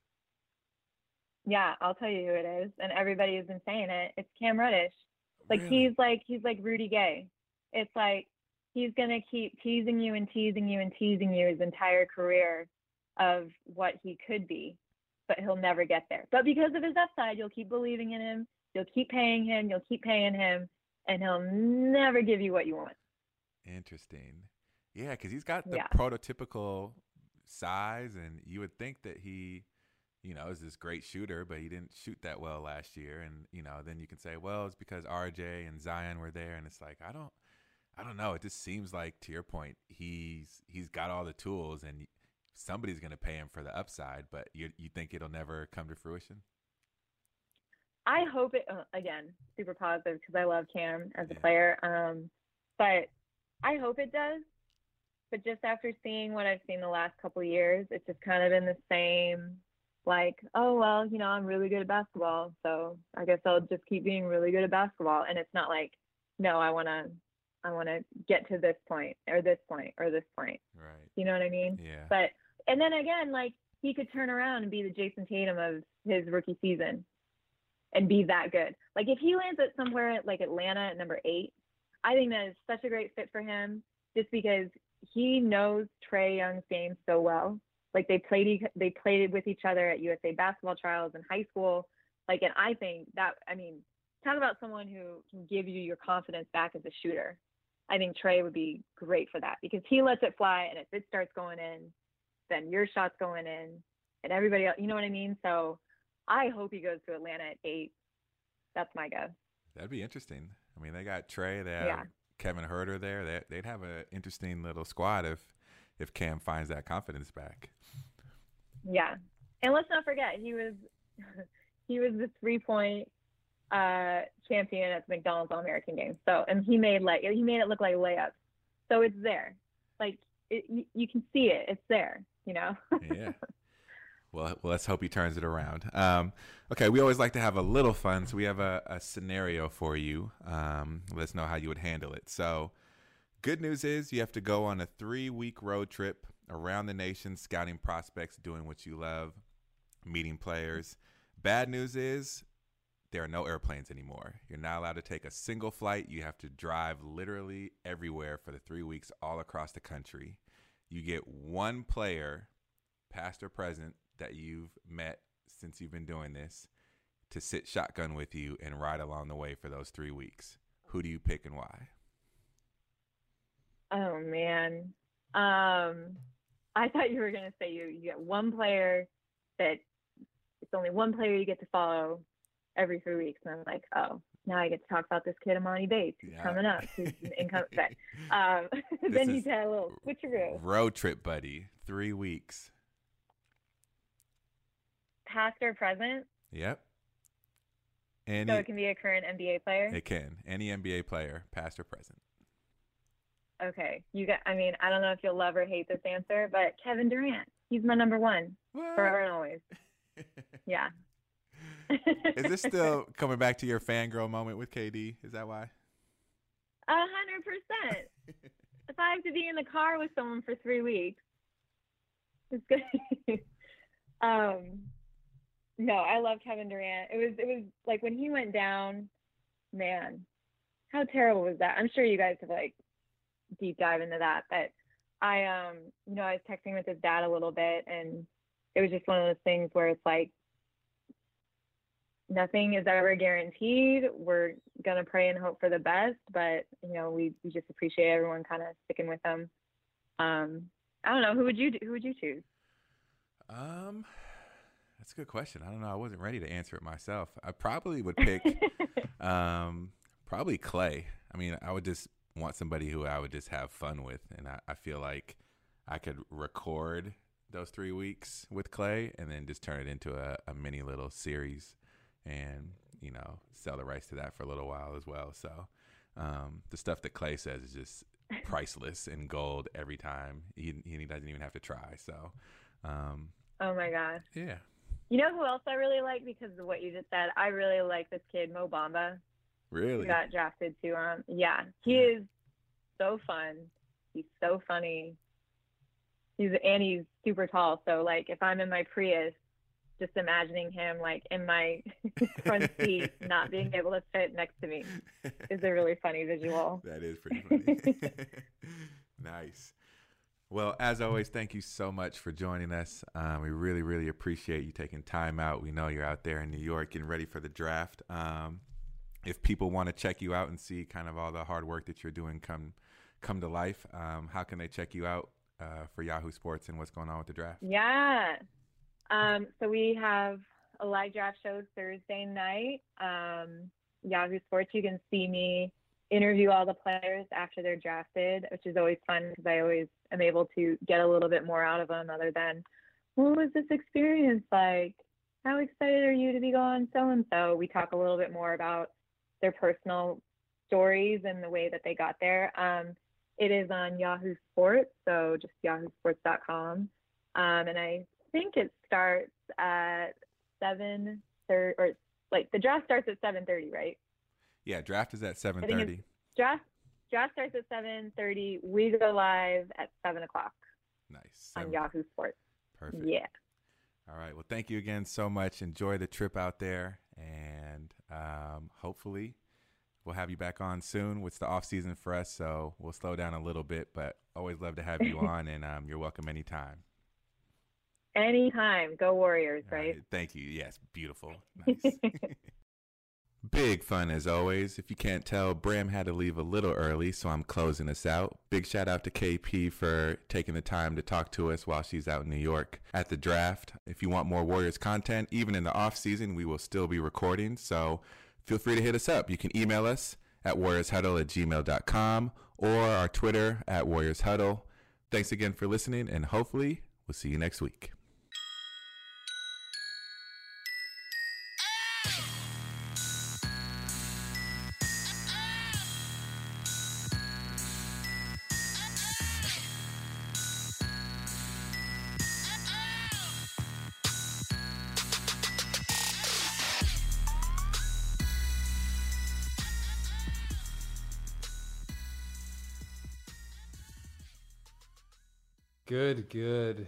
Yeah, I'll tell you who it is, and everybody has been saying it. It's Cam Reddish. Like really? he's like he's like Rudy Gay. It's like he's gonna keep teasing you and teasing you and teasing you his entire career of what he could be but he'll never get there. But because of his upside, you'll keep believing in him, you'll keep paying him, you'll keep paying him, and he'll never give you what you want. Interesting. Yeah, because he's got the yeah. prototypical size, and you would think that he, you know, is this great shooter, but he didn't shoot that well last year. And, you know, then you can say, well, it's because RJ and Zion were there. And it's like, I don't, I don't know. It just seems like, to your point, he's, he's got all the tools and somebody's going to pay him for the upside, but you, you think it'll never come to fruition? I hope it, uh, again, super positive because I love Cam as a yeah. player. Um, but I hope it does. But just after seeing what I've seen the last couple years, it's just kind of been the same like, oh well, you know, I'm really good at basketball, so I guess I'll just keep being really good at basketball. And it's not like, no, I wanna I wanna get to this point or this point or this point. Right. You know what I mean? Yeah. But and then again, like he could turn around and be the Jayson Tatum of his rookie season and be that good. Like if he lands at somewhere like Atlanta at number eight, I think that is such a great fit for him just because he knows Trae Young's game so well like they played they played with each other at USA basketball trials in high school. Like, and I think that I mean, talk about someone who can give you your confidence back as a shooter. I think Trae would be great for that because he lets it fly, and if it starts going in, then your shot's going in, and everybody else. You know what I mean? So, I hope he goes to Atlanta at eight. That's my guess. That'd be interesting. I mean, they got Trae. they have yeah. Kevin Huerter there. They, they'd have an interesting little squad if if Cam finds that confidence back. Yeah, and let's not forget he was he was the three point uh, champion at the McDonald's All American Games. So and he made like he made it look like layups. So it's there, like it, you, you can see it. It's there. You know. yeah. Well, well, let's hope he turns it around. Um, okay, we always like to have a little fun, so we have a, a scenario for you. Um, let us know how you would handle it. So, good news is you have to go on a three week road trip around the nation scouting prospects, doing what you love, meeting players. Bad news is there are no airplanes anymore. You're not allowed to take a single flight. You have to drive literally everywhere for the three weeks all across the country. You get one player, past or present, that you've met since you've been doing this to sit shotgun with you and ride along the way for those three weeks. Who do you pick and why? Oh man. Um I thought you were going to say you, you get one player that it's only one player you get to follow every three weeks. And I'm like, oh, now I get to talk about this kid, Emoni Bates, who's yeah. coming up, who's income. um, then you had a little switcheroo. Road trip, buddy. Three weeks. Past or present? Yep. Any, so it can be a current NBA player? It can. Any NBA player, past or present. Okay, you got. I mean, I don't know if you'll love or hate this answer, but Kevin Durant, he's my number one what? forever and always. yeah. Is this still coming back to your fangirl moment with KD? Is that why? A hundred percent. If I have to be in the car with someone for three weeks, it's good. um, no, I love Kevin Durant. It was it was like when he went down, man, how terrible was that? I'm sure you guys have like deep dive into that. But I, um, you know, I was texting with his dad a little bit, and it was just one of those things where it's like nothing is ever guaranteed. We're gonna pray and hope for the best, but you know, we, we just appreciate everyone kind of sticking with them. Um, I don't know who would you who would you choose? Um, that's a good question. I don't know. I wasn't ready to answer it myself. I probably would pick, um, probably Klay. I mean, I would just want somebody who I would just have fun with, and I, I feel like I could record those three weeks with Klay, and then just turn it into a, a mini little series and you know sell the rights to that for a little while as well. So um, the stuff that Klay says is just priceless and gold every time. He he doesn't even have to try. So um, oh my gosh, yeah. You know who else I really like because of what you just said? I really like this kid Mo Bamba. Really? He got drafted to um yeah. He is so fun. He's so funny. He's and he's super tall. So like if I'm in my Prius, just imagining him like in my front seat, not being able to fit next to me, is a really funny visual. That is pretty funny. nice. Well, as always, thank you so much for joining us. Um, we really, really appreciate you taking time out. We know you're out there in New York getting ready for the draft. Um, if people want to check you out and see kind of all the hard work that you're doing come come to life, um, how can they check you out uh, for Yahoo Sports and what's going on with the draft? Yeah. Um, so we have a live draft show Thursday night. Um, Yahoo Sports, you can see me interview all the players after they're drafted, which is always fun because I always am able to get a little bit more out of them other than what was this experience like? How excited are you to be going so and so? We talk a little bit more about their personal stories and the way that they got there. Um, it is on Yahoo Sports, so just yahoosports.com. Um, and I think it starts at seven thirty, or like the draft starts at seven thirty, right? Yeah, draft is at seven thirty. Draft draft starts at seven thirty. We go live at seven o'clock. Nice. On Yahoo Sports. Perfect. Yeah. All right. Well, thank you again so much. Enjoy the trip out there, and um, hopefully we'll have you back on soon. It's the off season for us, so we'll slow down a little bit, but always love to have you on, and um, you're welcome anytime. Anytime. Go Warriors, right? right? Thank you. Yes, beautiful. Nice. Big fun as always. If you can't tell, Bram had to leave a little early, so I'm closing us out. Big shout out to KP for taking the time to talk to us while she's out in New York at the draft. If you want more Warriors content, even in the off season, we will still be recording. So feel free to hit us up. You can email us at warriorshuddle at gmail.com or our Twitter at warriorshuddle. Thanks again for listening, and hopefully we'll see you next week. Good.